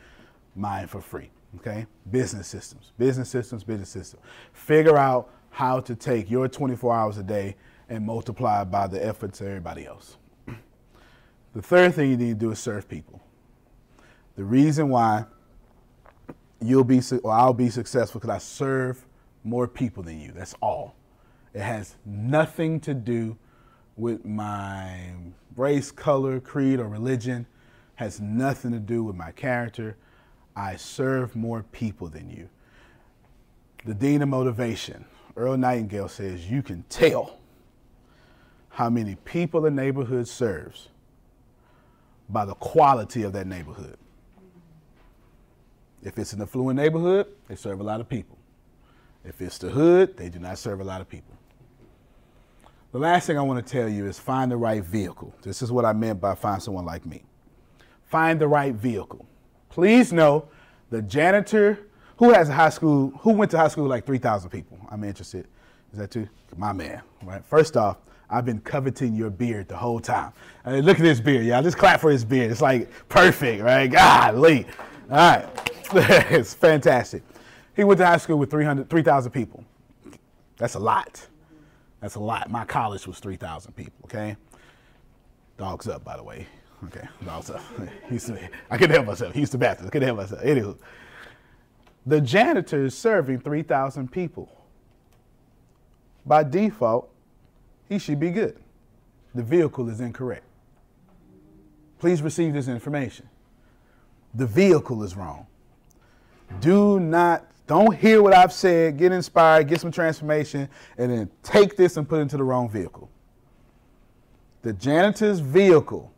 mine for free, okay? Business systems, business systems, business systems. Figure out how to take your 24 hours a day and multiply by the efforts of everybody else. The third thing you need to do is serve people. The reason why you'll be or I'll be successful because I serve more people than you. That's all. It has nothing to do with my race, color, creed, or religion. Has nothing to do with my character. I serve more people than you. The dean of motivation, Earl Nightingale says, you can tell how many people a neighborhood serves by the quality of that neighborhood. If it's an affluent neighborhood, they serve a lot of people. If it's the hood, they do not serve a lot of people. The last thing I want to tell you is find the right vehicle. This is what I meant by find someone like me. Find the right vehicle. Please know the janitor who has a high school, who went to high school with like 3,000 people. I'm interested. Is that too? My man, right? First off, I've been coveting your beard the whole time. I mean, look at this beard, y'all. Just clap for his beard. It's like perfect, right? Golly. All right. it's fantastic. He went to high school with 300, 3,000 people. That's a lot. That's a lot. My college was 3,000 people, okay? Dogs up, by the way. Okay, up. I couldn't help myself. To bathroom. I couldn't help myself. Anywho, the janitor is serving 3,000 people. By default, he should be good. The vehicle is incorrect. Please receive this information. The vehicle is wrong. Do not, don't hear what I've said, get inspired, get some transformation, and then take this and put it into the wrong vehicle. The janitor's vehicle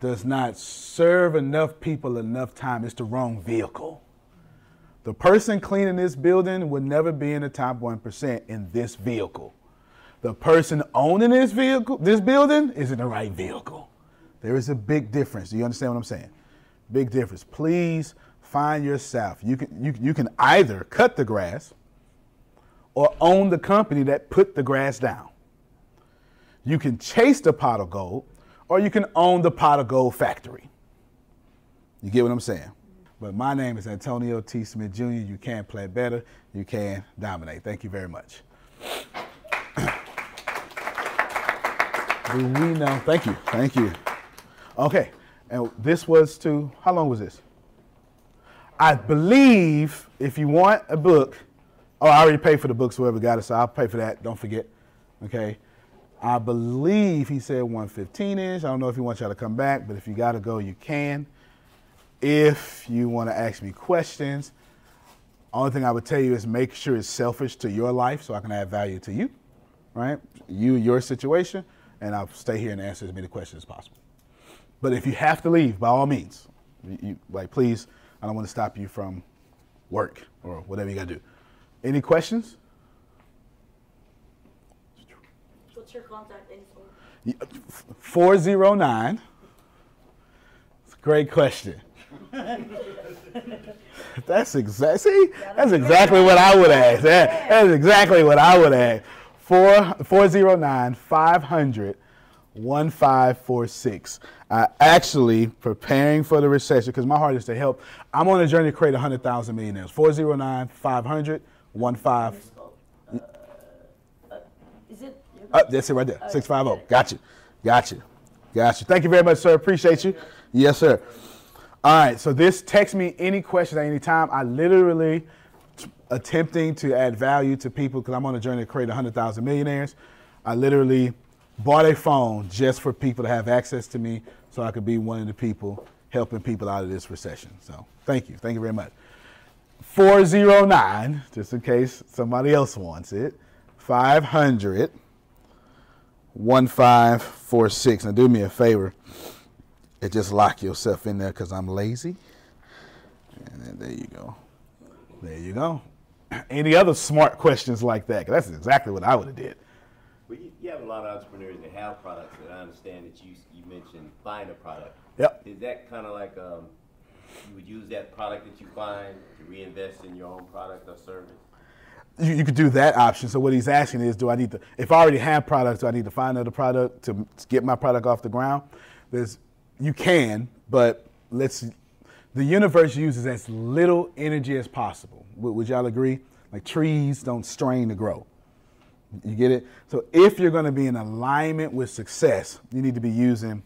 does not serve enough people enough time. It's the wrong vehicle. The person cleaning this building would never be in the top 1% in this vehicle. The person owning this vehicle, this building, is in the right vehicle. There is a big difference. Do you understand what I'm saying? Big difference. Please find yourself. You can, you, you can either cut the grass or own the company that put the grass down. You can chase the pot of gold or you can own the pot of gold factory. You get what I'm saying? But my name is Antonio T. Smith Jr. You can play better. You can dominate. Thank you very much. Do we know? Thank you. Thank you. Okay. And this was to, how long was this? I believe if you want a book, oh, I already paid for the books, whoever got it, so I'll pay for that. Don't forget. Okay. I believe he said 115 inch. I don't know if he wants y'all to come back, but if you got to go, you can. If you want to ask me questions, only thing I would tell you is make sure it's selfish to your life so I can add value to you, right? You, your situation, and I'll stay here and answer as many questions as possible. But if you have to leave, by all means, you, like please, I don't want to stop you from work or whatever you got to do. Any questions? What's your contact info? 409. It's a great question. that's exactly see, that's exactly what I would ask. That, that's exactly what I would ask. 4 409 500 1546. Uh, actually, preparing for the recession, because my heart is to help. I'm on a journey to create 100,000 millionaires. 409 500 15. Uh, Uh, that's it right there. 650. Got you. Got you. Got you. Thank you very much, sir. Appreciate you. Yes, sir. All right. So this text me any questions at any time. I literally attempting to add value to people because I'm on a journey to create 100,000 millionaires. I literally bought a phone just for people to have access to me so I could be one of the people helping people out of this recession. So thank you. Thank you very much. 409, just in case somebody else wants it, 500 1546. Now do me a favor and just lock yourself in there because I'm lazy. And then there you go. There you go. Any other smart questions like that? Because that's exactly what I would have did. Well, you, you have a lot of entrepreneurs that have products, and I understand that you you mentioned buying a product. Yep. Is that kind of like um, you would use that product that you find to reinvest in your own product or service? You, you could do that option. So what he's asking is, do I need to, if I already have products, do I need to find another product to, get my product off the ground? There's, you can, but let's, the universe uses as little energy as possible. Would, would y'all agree? Like trees don't strain to grow. You get it? So if you're going to be in alignment with success, you need to be using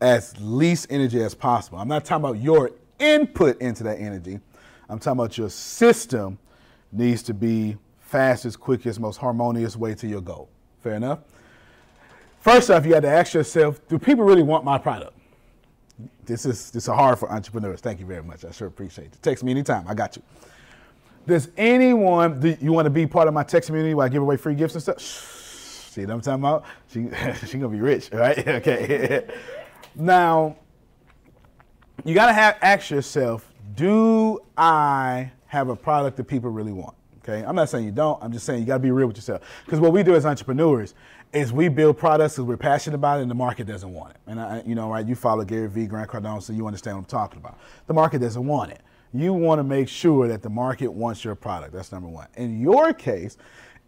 as least energy as possible. I'm not talking about your input into that energy. I'm talking about your system needs to be fastest, quickest, most harmonious way to your goal. Fair enough? First off, you got to ask yourself, do people really want my product? This is this is hard for entrepreneurs. Thank you very much. I sure appreciate it. Text me anytime. I got you. Does anyone do you want to be part of my text community where I give away free gifts and stuff? See what I'm talking about? She she gonna be rich, right? okay. now you gotta have ask yourself, do I have a product that people really want? Okay, I'm not saying you don't. I'm just saying you got to be real with yourself. Because what we do as entrepreneurs is we build products because we're passionate about it, and the market doesn't want it. And I, you know, right? You follow Gary Vee, Grant Cardone, so you understand what I'm talking about. The market doesn't want it. You want to make sure that the market wants your product. That's number one. In your case,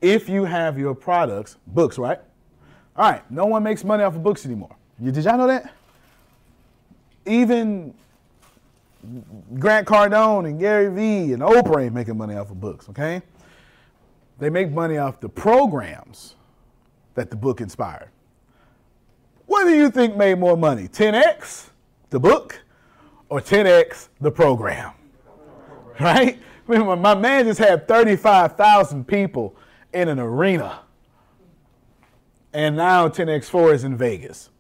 if you have your products, books, right? All right, no one makes money off of books anymore. Did y'all know that? Even Grant Cardone and Gary Vee and Oprah ain't making money off of books, okay? They make money off the programs that the book inspired. What do you think made more money? 10x, the book, or 10x, the program? Right? I mean, my man just had 35,000 people in an arena. And now 10x4 is in Vegas.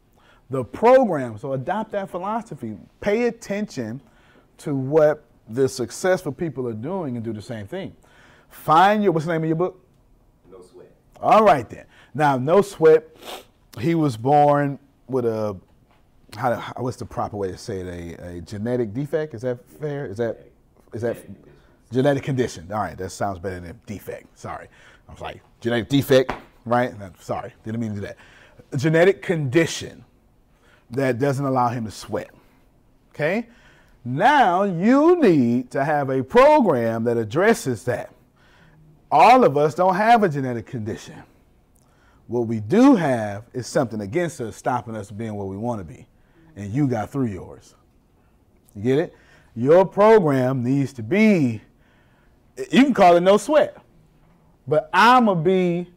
The program, so adopt that philosophy. Pay attention to what the successful people are doing and do the same thing. Find your, what's the name of your book? No Sweat. All right then. Now, No Sweat, he was born with a, how, what's the proper way to say it? A, a genetic defect? Is that fair? Is that, is that genetic condition? All right, that sounds better than defect. Sorry. I was like, genetic defect, right? Sorry, didn't mean to do that. A genetic condition that doesn't allow him to sweat. Okay? Now you need to have a program that addresses that. All of us don't have a genetic condition. What we do have is something against us stopping us being where we want to be. And you got through yours. You get it? Your program needs to be, you can call it no sweat. But I'm going to be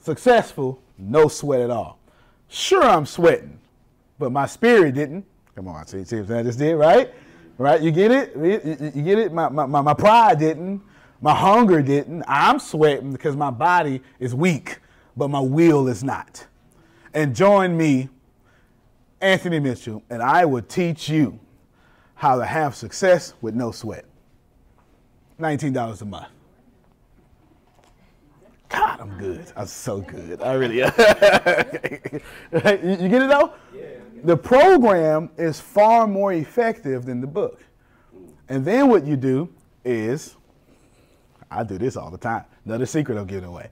successful, no sweat at all. Sure, I'm sweating, but my spirit didn't. Come on, see, see what I just did, right? Right? You get it? You get it? My, my, my pride didn't. My hunger didn't. I'm sweating because my body is weak, but my will is not. And join me, Anthony Mitchell, and I will teach you how to have success with no sweat. $19 a month. God, I'm good. I'm so good. I really am. you get it though? Yeah the program is far more effective than the book. And then what you do is, I do this all the time. Another secret I'm giving away.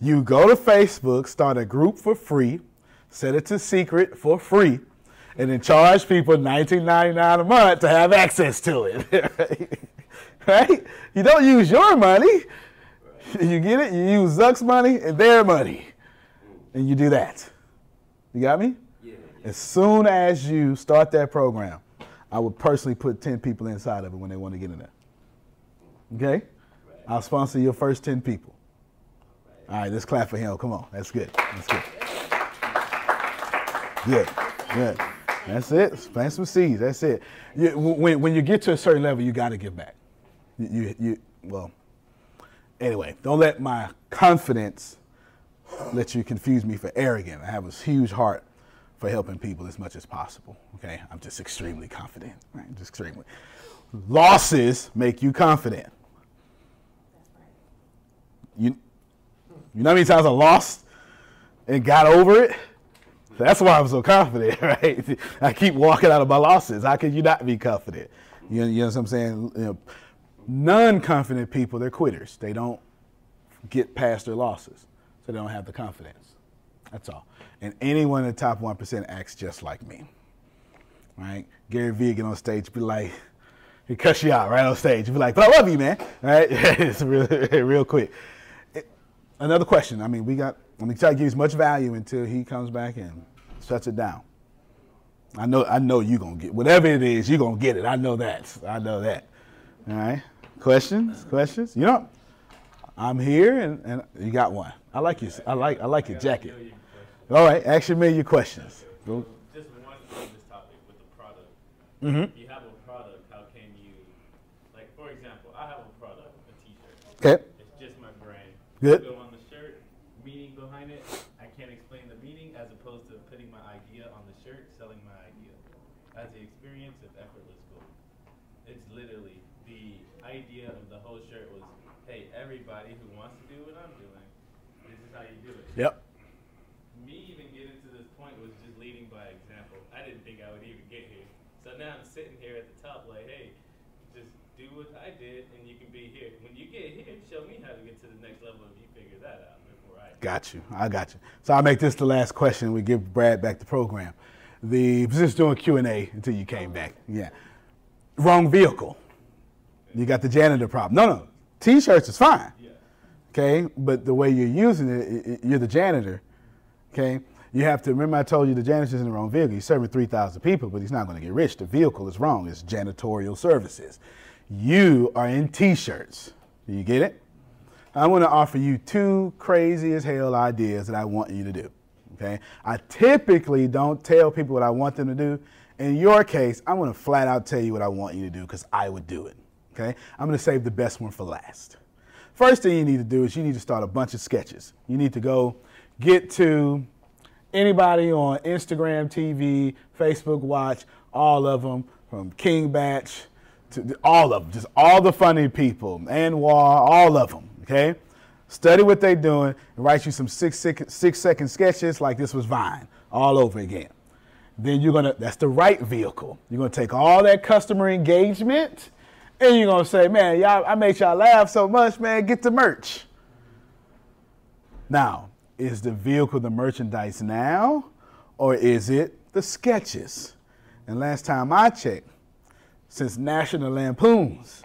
You go to Facebook, start a group for free, set it to secret for free, and then charge people $19.99 a month to have access to it. right? You don't use your money. You get it? You use Zuck's money and their money. And you do that. You got me? As soon as you start that program, I would personally put 10 people inside of it when they want to get in there. Okay? I'll sponsor your first 10 people. All right, let's clap for him. Come on. That's good. That's good. Good. Good. That's it. Plant some seeds. That's it. You, when, when you get to a certain level, you got to give back. You, you, you, well, anyway, don't let my confidence let you confuse me for arrogant. I have a huge heart for helping people as much as possible. Okay, I'm just extremely confident. Right? Just extremely. Losses make you confident. You, you know how many times I lost and got over it? That's why I'm so confident, right? I keep walking out of my losses. How can you not be confident? You know, you know what I'm saying? You know, non-confident people, they're quitters. They don't get past their losses, so they don't have the confidence. That's all. And anyone in the top 1% acts just like me. Right? Gary Vee get on stage, be like, He cuss you out right on stage. You be like, but I love you, man. Right? it's real, real quick. It- another question. I mean, we got, going to try to give as much value until he comes back and shuts it down. I know, I know you're to get, whatever it is, you're to get it. I know that. I know that. All right? Questions? Questions? You know, I'm here and, and you got one. I like your, I like, I like your jacket. All right, ask your million questions. Go. Just one on this topic with the product. Mhm. You have a product, how can you, like, for example, I have a product, a t-shirt. Okay. It's just my brand. Good. Logo on the shirt, meaning behind it. I can't explain the meaning as opposed to putting my idea on the shirt, selling my idea. As the experience of effortless gold. It's literally the idea of the whole shirt was, hey, everybody who wants to do what I'm doing, this is how you do it Yep. me even getting to this point was just leading by example. I didn't think I would even get here. So now I'm sitting here at the top, like, hey, just do what I did, and you can be here. When you get here, show me how to get to the next level if you figure that out before I. Got you. I got you. So I'll make this the last question. We give Brad back the program. The just doing Q and A until you came back. Yeah. Wrong vehicle. You got the janitor problem. No, no. T-shirts is fine. Okay, but the way you're using it, you're the janitor. Okay, you have to remember I told you the janitor's in the wrong vehicle. He's serving three thousand people, but he's not going to get rich. The vehicle is wrong. It's janitorial services. You are in T-shirts. Do you get it? I want to offer you two crazy as hell ideas that I want you to do. Okay, I typically don't tell people what I want them to do. In your case, I'm going to flat out tell you what I want you to do because I would do it. Okay, I'm going to save the best one for last. First thing you need to do is you need to start a bunch of sketches. You need to go get to anybody on Instagram, TV, Facebook Watch, all of them, from King Bach to all of them, just all the funny people, Anwar, all of them. Okay, study what they're doing and write you some six, six, six second sketches like this was Vine, all over again. Then you're gonna, that's the right vehicle. You're gonna take all that customer engagement and you're gonna say, man, y'all, I made y'all laugh so much, man, get the merch. Now, is the vehicle the merchandise now, or is it the sketches? And last time I checked, since National Lampoons,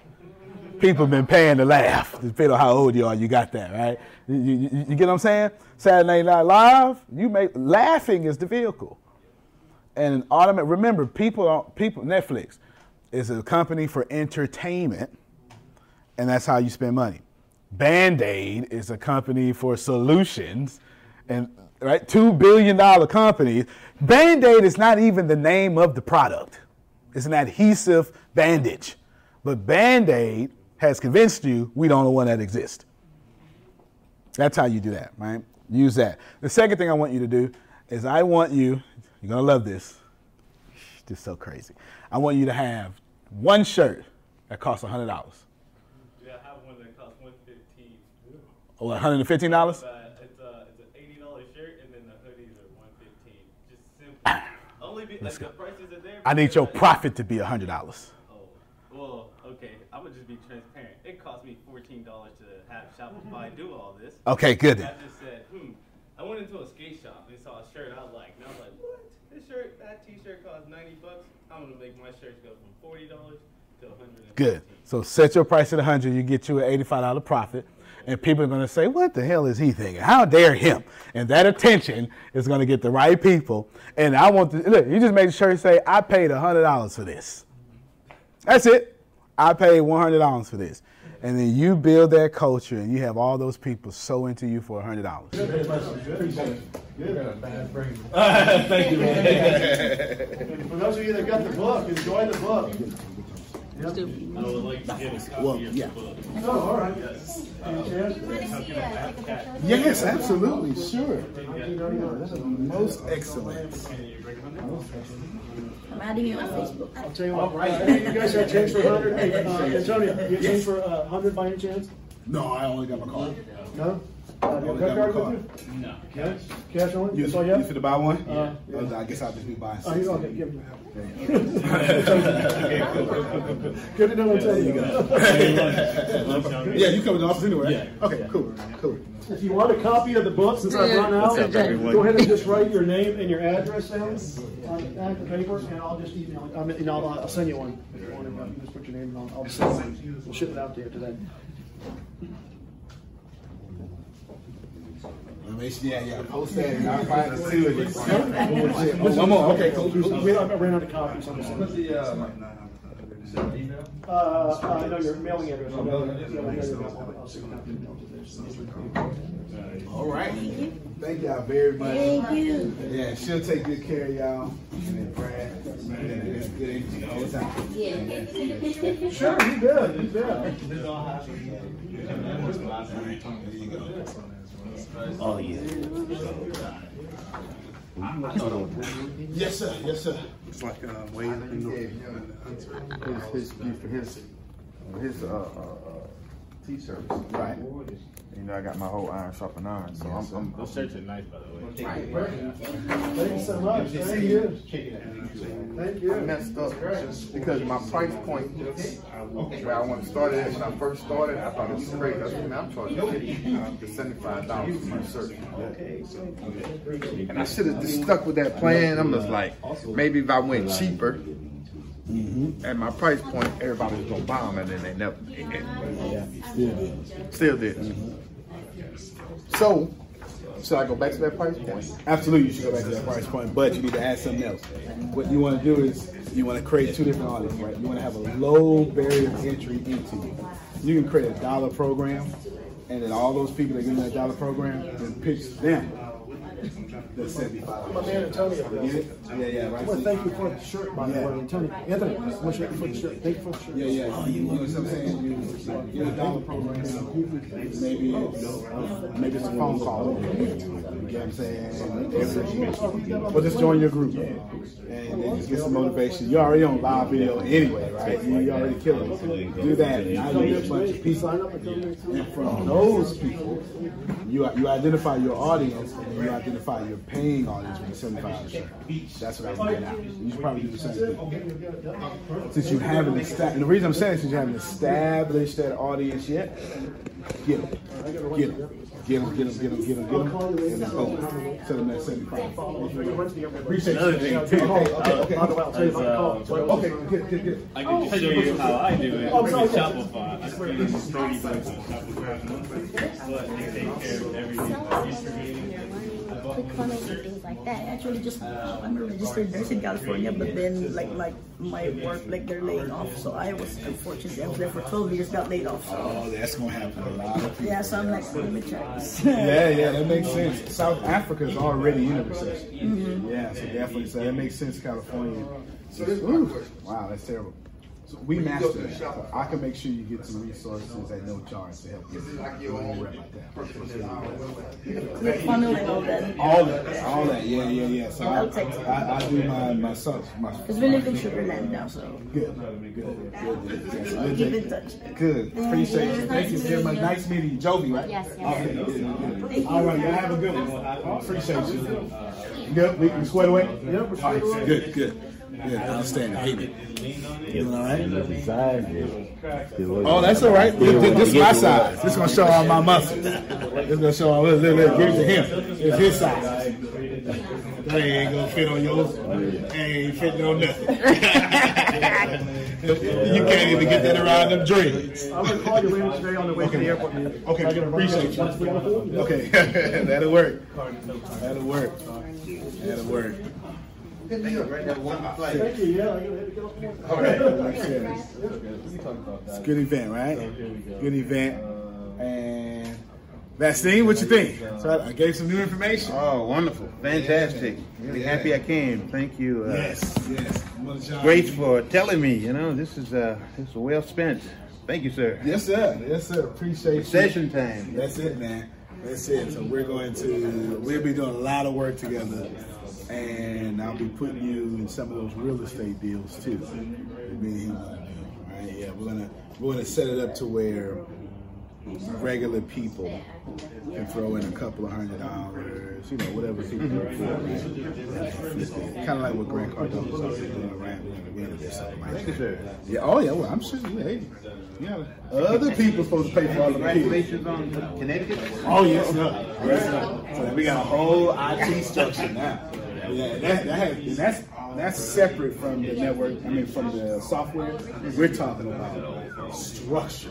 people been paying to laugh. Depending on how old you are, you got that, right? You, you- you- get what I'm saying? Saturday Night Live, you make laughing is the vehicle. And an automatic. Remember, people, people. Netflix is a company for entertainment, and that's how you spend money. Band Aid is a company for solutions, and right, two billion dollar companies. Band Aid is not even the name of the product; it's an adhesive bandage. But Band Aid has convinced you we don't know one that exists. That's how you do that, right? Use that. The second thing I want you to do is I want you, you're gonna love this. This is so crazy. I want you to have one shirt that costs $100. Yeah, I have one that costs one fifteen. Or $115? But it's a it's an eighty dollar shirt, and then the hoodies are one fifteen. Just simple. Only be, like Let's go. prices are there. I need your profit to be $100. Oh, well, okay. I'm gonna just be transparent. It cost me fourteen dollars to have Shopify do all this. Okay, good I just said, hmm. I went into a skate shop and saw a shirt I liked, and I was like, what? This shirt, that T-shirt costs ninety bucks. I'm gonna make my shirts go from forty dollars to a hundred. Good. So set your price at 100, you get you an $85 profit. And people are going to say, What the hell is he thinking? How dare him? And that attention is going to get the right people. And I want to look, you just made sure you say, I paid $100 for this. That's it. I paid $100 for this. And then you build that culture and you have all those people so into you for $100. Thank you, man. For those of you that got the book, enjoy the book. I would like to get a copy Well, yeah. Oh, all right. Yes. Uh, any chance? Yes, absolutely, sure. Most excellent. I'm adding you on uh, Facebook. I'll tell you what. Hey, uh, you guys got change for a hundred? Hey, uh, Antonio, you got change for a hundred by any chance? No, I only got my card. No? Uh, you have card with you? No. Cash, cash only? You, That's all you you have? fit to buy one? Uh, Oh, I guess I'll just be buying Oh, six. you okay, give him. Good to know what I'm telling you. yeah, you come in the office anyway. Yeah. Okay, cool, cool. If you want a copy of the book, since I've run out, What's up, go ahead and just write your name and your address down on on the paper, and I'll just email it. I mean, I'll, I'll send you one. If you want it, you just put your name on. I'll just send one. We'll ship it out to you today. Make sure, yeah, yeah, post that, and I'll find the two of you. Oh, one more, okay, cool, cool. We I ran out of copies. I'm just- What's the, uh, email? Uh, uh, I know your mailing address. I know- yeah, I know your mailing- I'll send it out to you. All right. Thank y'all very much. Thank you. Yeah, she'll take good care of y'all. And then Brad, yeah, that's good energy all the time. Sure, you bet, you bet. Oh, yeah. Yes, sir, yes, sir. It's like uh, way up in the, his, his, his, his, uh, uh, uh, t-shirts. Right. You know, I got my whole iron sharpen iron, so I'm, I'm. Those shirts are nice, by the way. Thank you so much. Thank you. Thank you. I messed up just because my price point, where I want to start it at when I first started, I thought it was great. That's when I'm charging fifty uh, to seventy-five dollars for my shirt. And I should have just stuck with that plan. I'm just like, maybe if I went cheaper, Mm-hmm. at my price point, everybody was gonna buy them, and then they never. Yeah. Still did. Mm-hmm. So, should I go back to that price point? Absolutely, you should go back to that price point, but you need to add something else. What you want to do is you want to create two different audiences, right? You want to have a low barrier of entry into you. You can create a dollar program, and then all those people that get in that dollar program, then pitch them. The seventy-five. My man Antonio. Get it? Yeah, yeah, I right. want to thank you for the shirt, by the Yeah. way. Antonio, Anthony, I want you for the shirt. Thank you for the shirt. Yeah, yeah. You know what I'm saying? You get a dollar program. Maybe it's, maybe it's a phone call. You know what I'm saying? Every, or just join your group. And then just get some motivation. You're already on live video anyway, right? You- You're already killing it. Do that. Now you get a bunch of people. And from those people, you you identify your audience and you identify your paying audience with the 75 shirt. That's what I would get out. You should probably do the same thing. Since you haven't established, and the reason I'm saying since you haven't established that audience yet, get them, get them, get them, get them, get them, get them, get them, and then boom, tell them that 75. Appreciate Another thing too, Okay, okay, okay. is, uh, Okay, good, good, good. I can just show you how I do it Oh, with sorry. Shopify. I spend thirty bucks on Shopify, but they take care of everything. Distributing. I funnels and things like that. Actually, just I'm a registered nurse in California, but then like like my work, like they're laying off. So I was unfortunate. I was there for 12 years, got laid off. So Oh, that's gonna happen a lot of people. yeah, so I'm like, let me try this. Yeah, yeah, that makes sense. South Africa is already in a recession. Mhm. Yeah, so definitely, so that makes sense. California. Ooh, wow, that's terrible. So we master that. So I can make sure you get some resources at no charge to help you. Don't worry about that. Quick funnel and all that. All that, all that, yeah, yeah, yeah. So I, I'll take some. I, I do my my son, my. Because we live in Sugarland now, so Good, good, good, good. Yes, good, keep good. in touch. Good, appreciate you. Thank you very much. Nice meeting you, Jovi, right? Yes, yes. Okay, good, good, good. All right, y'all have a good one. Appreciate you. Good, we can square away? Yep, we're squared away. Good, good. Good, I understand. Hate it. You doing all right? Oh, that's all right. This, this, this is my size. This is gonna show all my muscles. This is gonna show all. Look, look, look. Give it to him. It's his size. That ain't gonna fit on yours. Ain't fitting on nothing. you can't even get that around them dreams. I'm gonna call you later today on the way to the airport. man. Okay, I gotta run appreciate out. you. Okay, that'll work. That'll work. That'll work. Thank you. Yeah, I gotta hit the go. All right. It's a good event, right? Good event. And Vaccine, what you think? So I, I gave some new information. Oh, wonderful. Fantastic. Really happy I came. Thank you. Uh, Yes, yes. What a job. Great for telling me, you know, this is uh this is well spent. Thank you, sir. Yes, sir. Yes, sir. Appreciate you. Session time. That's it, man. That's it. So we're going to we'll be doing a lot of work together, and I'll be putting you in some of those real estate deals too. that Me and him. Right? Yeah, we're gonna we're gonna set it up to where regular people can throw in a couple of hundred dollars, you know, whatever people can afford. Kind of like what Grant Cardone was doing around when or something like that. Yeah, oh yeah, well, I'm sure. Yeah, hey, yeah. Other people supposed to pay for all the people. on Connecticut. Oh yes, no. No. So we got a whole IT structure now. Yeah, that, that has, that's that's separate from the network. I mean, from the software. We're talking about structure,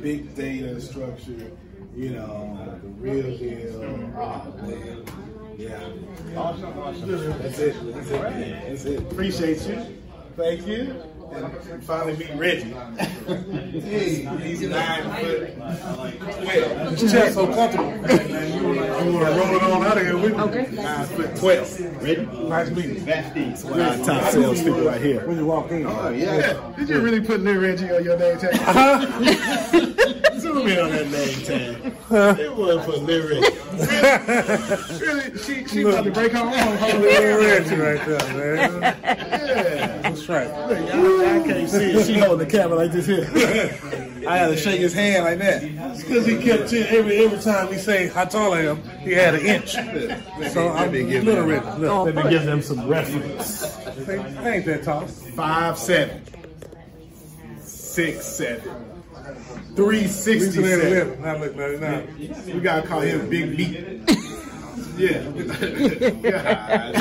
big data structure. You know, the real deal. Oh man, yeah. Awesome, awesome. That's it. That's it. That's it. Appreciate you. Thank you. And finally meet Reggie. hey, he's nine foot. Well, his chest so comfortable. Man, you want to roll it on out of here with me? Okay. Nine foot twelve. Ready? Nice meeting. That's Our top sales people right here. When you walk in. Oh yeah. Did you really put Lil Reggie on your name tag? Zoom in on that name tag. It was for Lil Reggie. really? She she about to break her arm. Lil Reggie right there, man. Yeah. That's right. I can't see it. She holding the camera like this here. I had to shake his hand like that. It's because he kept saying every every time he say how tall I am, he had an inch. So I'm little Reggie. Look. Let me give oh, them some reference. I ain't that tall. Five seven, six seven, three sixty seven. Now look, now, now. We gotta call him Big Meat. Yeah. God,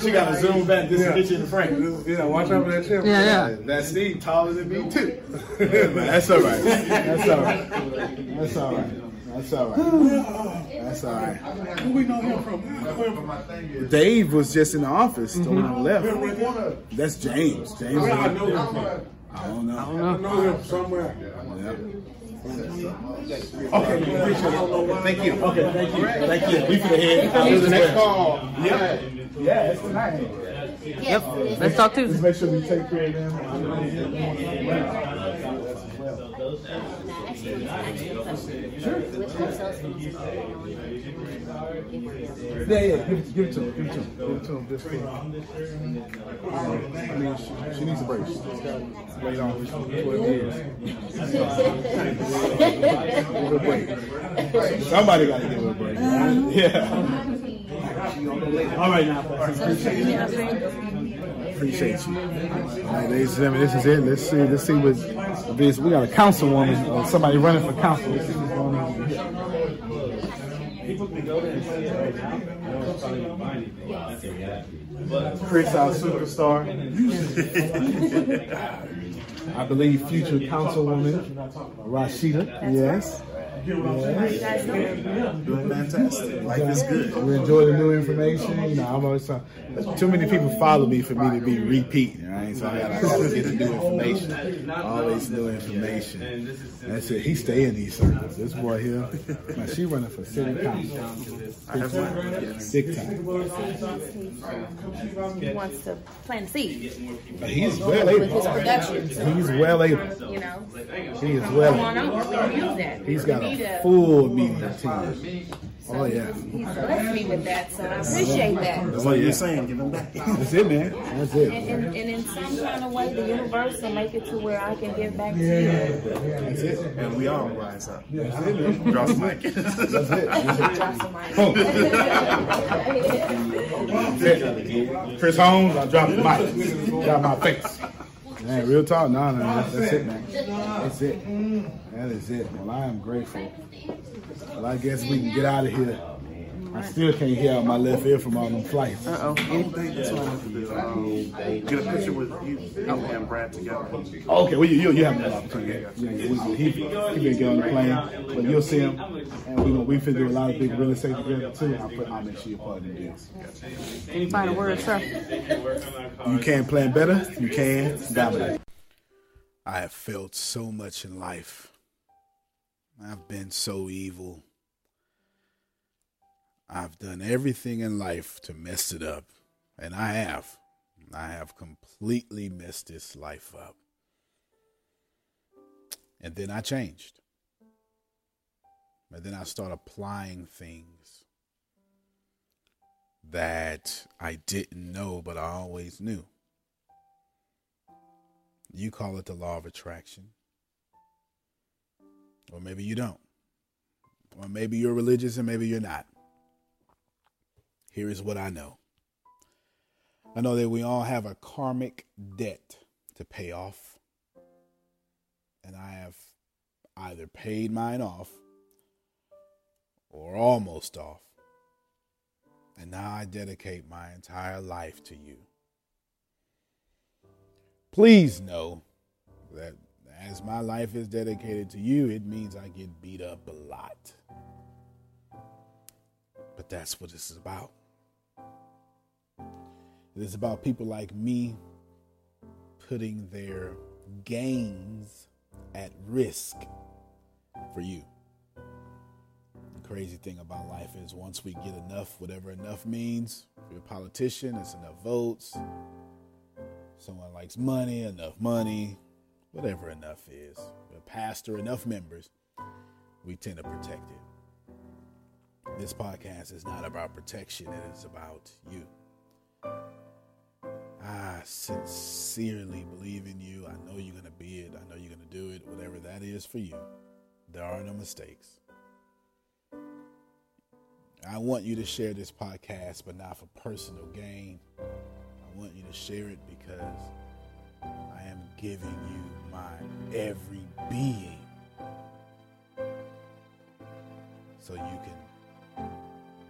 she gotta zoom back just to get you in the frame. Yeah, watch out for that chip. Yeah, that's Steve taller than me too. That's all right. That's all right. That's all right. That's all right. That's all right. Who we know him from? Dave was just in the office. The one on the mm-hmm. left. That's James. James. Where I know him from? I don't know. I know him somewhere. Okay, appreciate it. Thank you. Okay, thank you. Thank you. We for the head. Here's the next call. Yeah. Yeah, it's tonight. Yep. Let's talk Tuesday. Just make sure we take care of them. Yeah, yeah, give it, give it to him, give it to him, give it to him, just for, I mean, she, she needs a break. She's got laid off for twelve years. Give her a break. Somebody gotta give her a break. Uh-huh. Yeah. All right now, appreciate you. Appreciate you. All right, ladies and gentlemen, this is it. Let's see, let's see what this. We got a councilwoman, or somebody running for council. Let's see what's going on. People can go there and see it right now. No one's probably gonna find anything. That's exactly. But Chris, our superstar. I believe future councilwoman Rashida. Yes. Yes. Doing fantastic. Life is good. We enjoy the new information. You know, I'm always trying. Too many people follow me for me to be repeating, right? So I gotta always get the new information. Always new information. That's it. He stay in these circles. This boy here. Now she running for city council. I have one. Big time. He wants to plant seeds. He's well With his able. production. He's well able. You know. He is well Come on able. over. We can use that. He's We got need a full media team. Oh yeah. Bless me with that, so I appreciate that. That's what you're saying. Give him back. That's it, man. That's it. and, and in some kind of way, the universe will make it to where I can give back to Yeah, you. that's it. And we all rise up. That's it, man. Drop the mic. That's it. Drop some mic. Chris Holmes, I dropped the mic. Got my face. Man, real talk. No, no, that's, that's it, man. That's it. That is it. Well, I am grateful. Well, I guess we can get out of here. I still can't hear out my left ear from all them flights. Uh oh. That's what I have to do. Um, get a picture with you and Brad together. Okay, well, you, you, you have that opportunity. Yeah, yeah, we, he, he been get on the plane, but you'll see him. And we gonna, we finna do a lot of big real estate together too. I'll, put, I'll make sure you're part of the deals. Any final words, sir? You can't plan better. You can dominate. I have felt so much in life. I've been so evil. I've done everything in life to mess it up. And I have. I have completely messed this life up. And then I changed. And then I started applying things that I didn't know, but I always knew. You call it the law of attraction. Or maybe you don't. Or maybe you're religious and maybe you're not. Here is what I know I know that we all have a karmic debt to pay off. And I have either paid mine off or almost off. And now I dedicate my entire life to you. Please know that as my life is dedicated to you, it means I get beat up a lot. But that's what this is about. It is about people like me putting their gains at risk for you. The crazy thing about life is once we get enough, whatever enough means, if you're a politician, it's enough votes. Someone likes money, enough money, whatever enough is. A pastor, enough members, we tend to protect it. This podcast is not about protection, it is about you. I sincerely believe in you. I know you're going to be it. I know you're going to do it, whatever that is for you. There are no mistakes. I want you to share this podcast, but not for personal gain. I want you to share it because I am giving you my every being so you can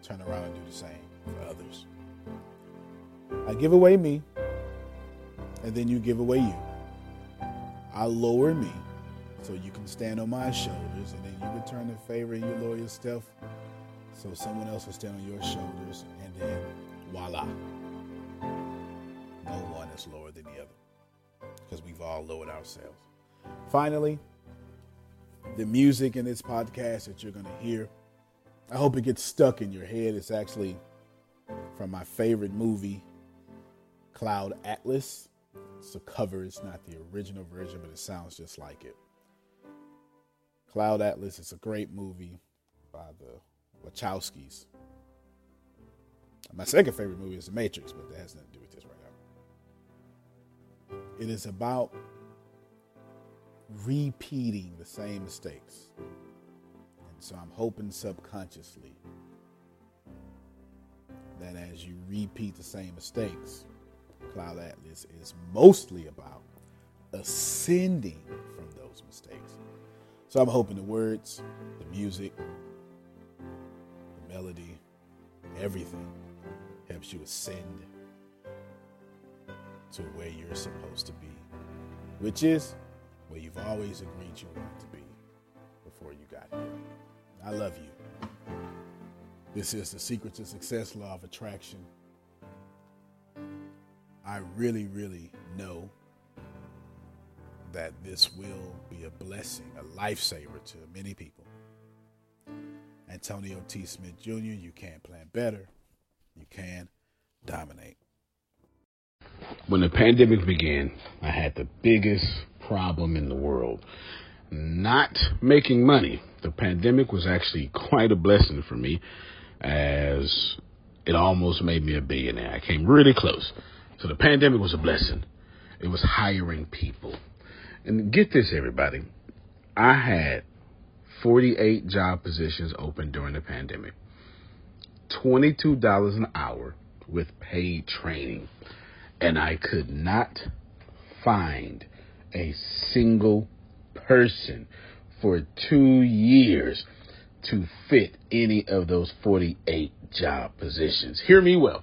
turn around and do the same for others. I give away me and then you give away you. I lower me so you can stand on my shoulders, and then you return the favor and you lower yourself so someone else will stand on your shoulders, and then voila. No one is lower than the other because we've all lowered ourselves. Finally, the music in this podcast that you're going to hear, I hope it gets stuck in your head. It's actually from my favorite movie, Cloud Atlas. It's a cover, it's not the original version, but it sounds just like it. Cloud Atlas is a great movie by the Wachowskis. My second favorite movie is The Matrix, but that has nothing to do with this right now. It is about repeating the same mistakes. And so I'm hoping subconsciously that as you repeat the same mistakes, Cloud Atlas is mostly about ascending from those mistakes. So I'm hoping the words, the music, the melody, everything helps you ascend to where you're supposed to be, which is where you've always agreed you wanted to be before you got here. I love you. This is the Secret to Success Law of Attraction. I really, really know that this will be a blessing, a lifesaver to many people. Antonio T. Smith Jr., you can't plan better. You can dominate. When the pandemic began, I had the biggest problem in the world not making money. The pandemic was actually quite a blessing for me as it almost made me a billionaire. I came really close. So the pandemic was a blessing. It was hiring people. And get this, everybody. I had 48 job positions open during the pandemic, $22 an hour with paid training. And I could not find a single person for two years to fit any of those 48 job positions. Hear me well.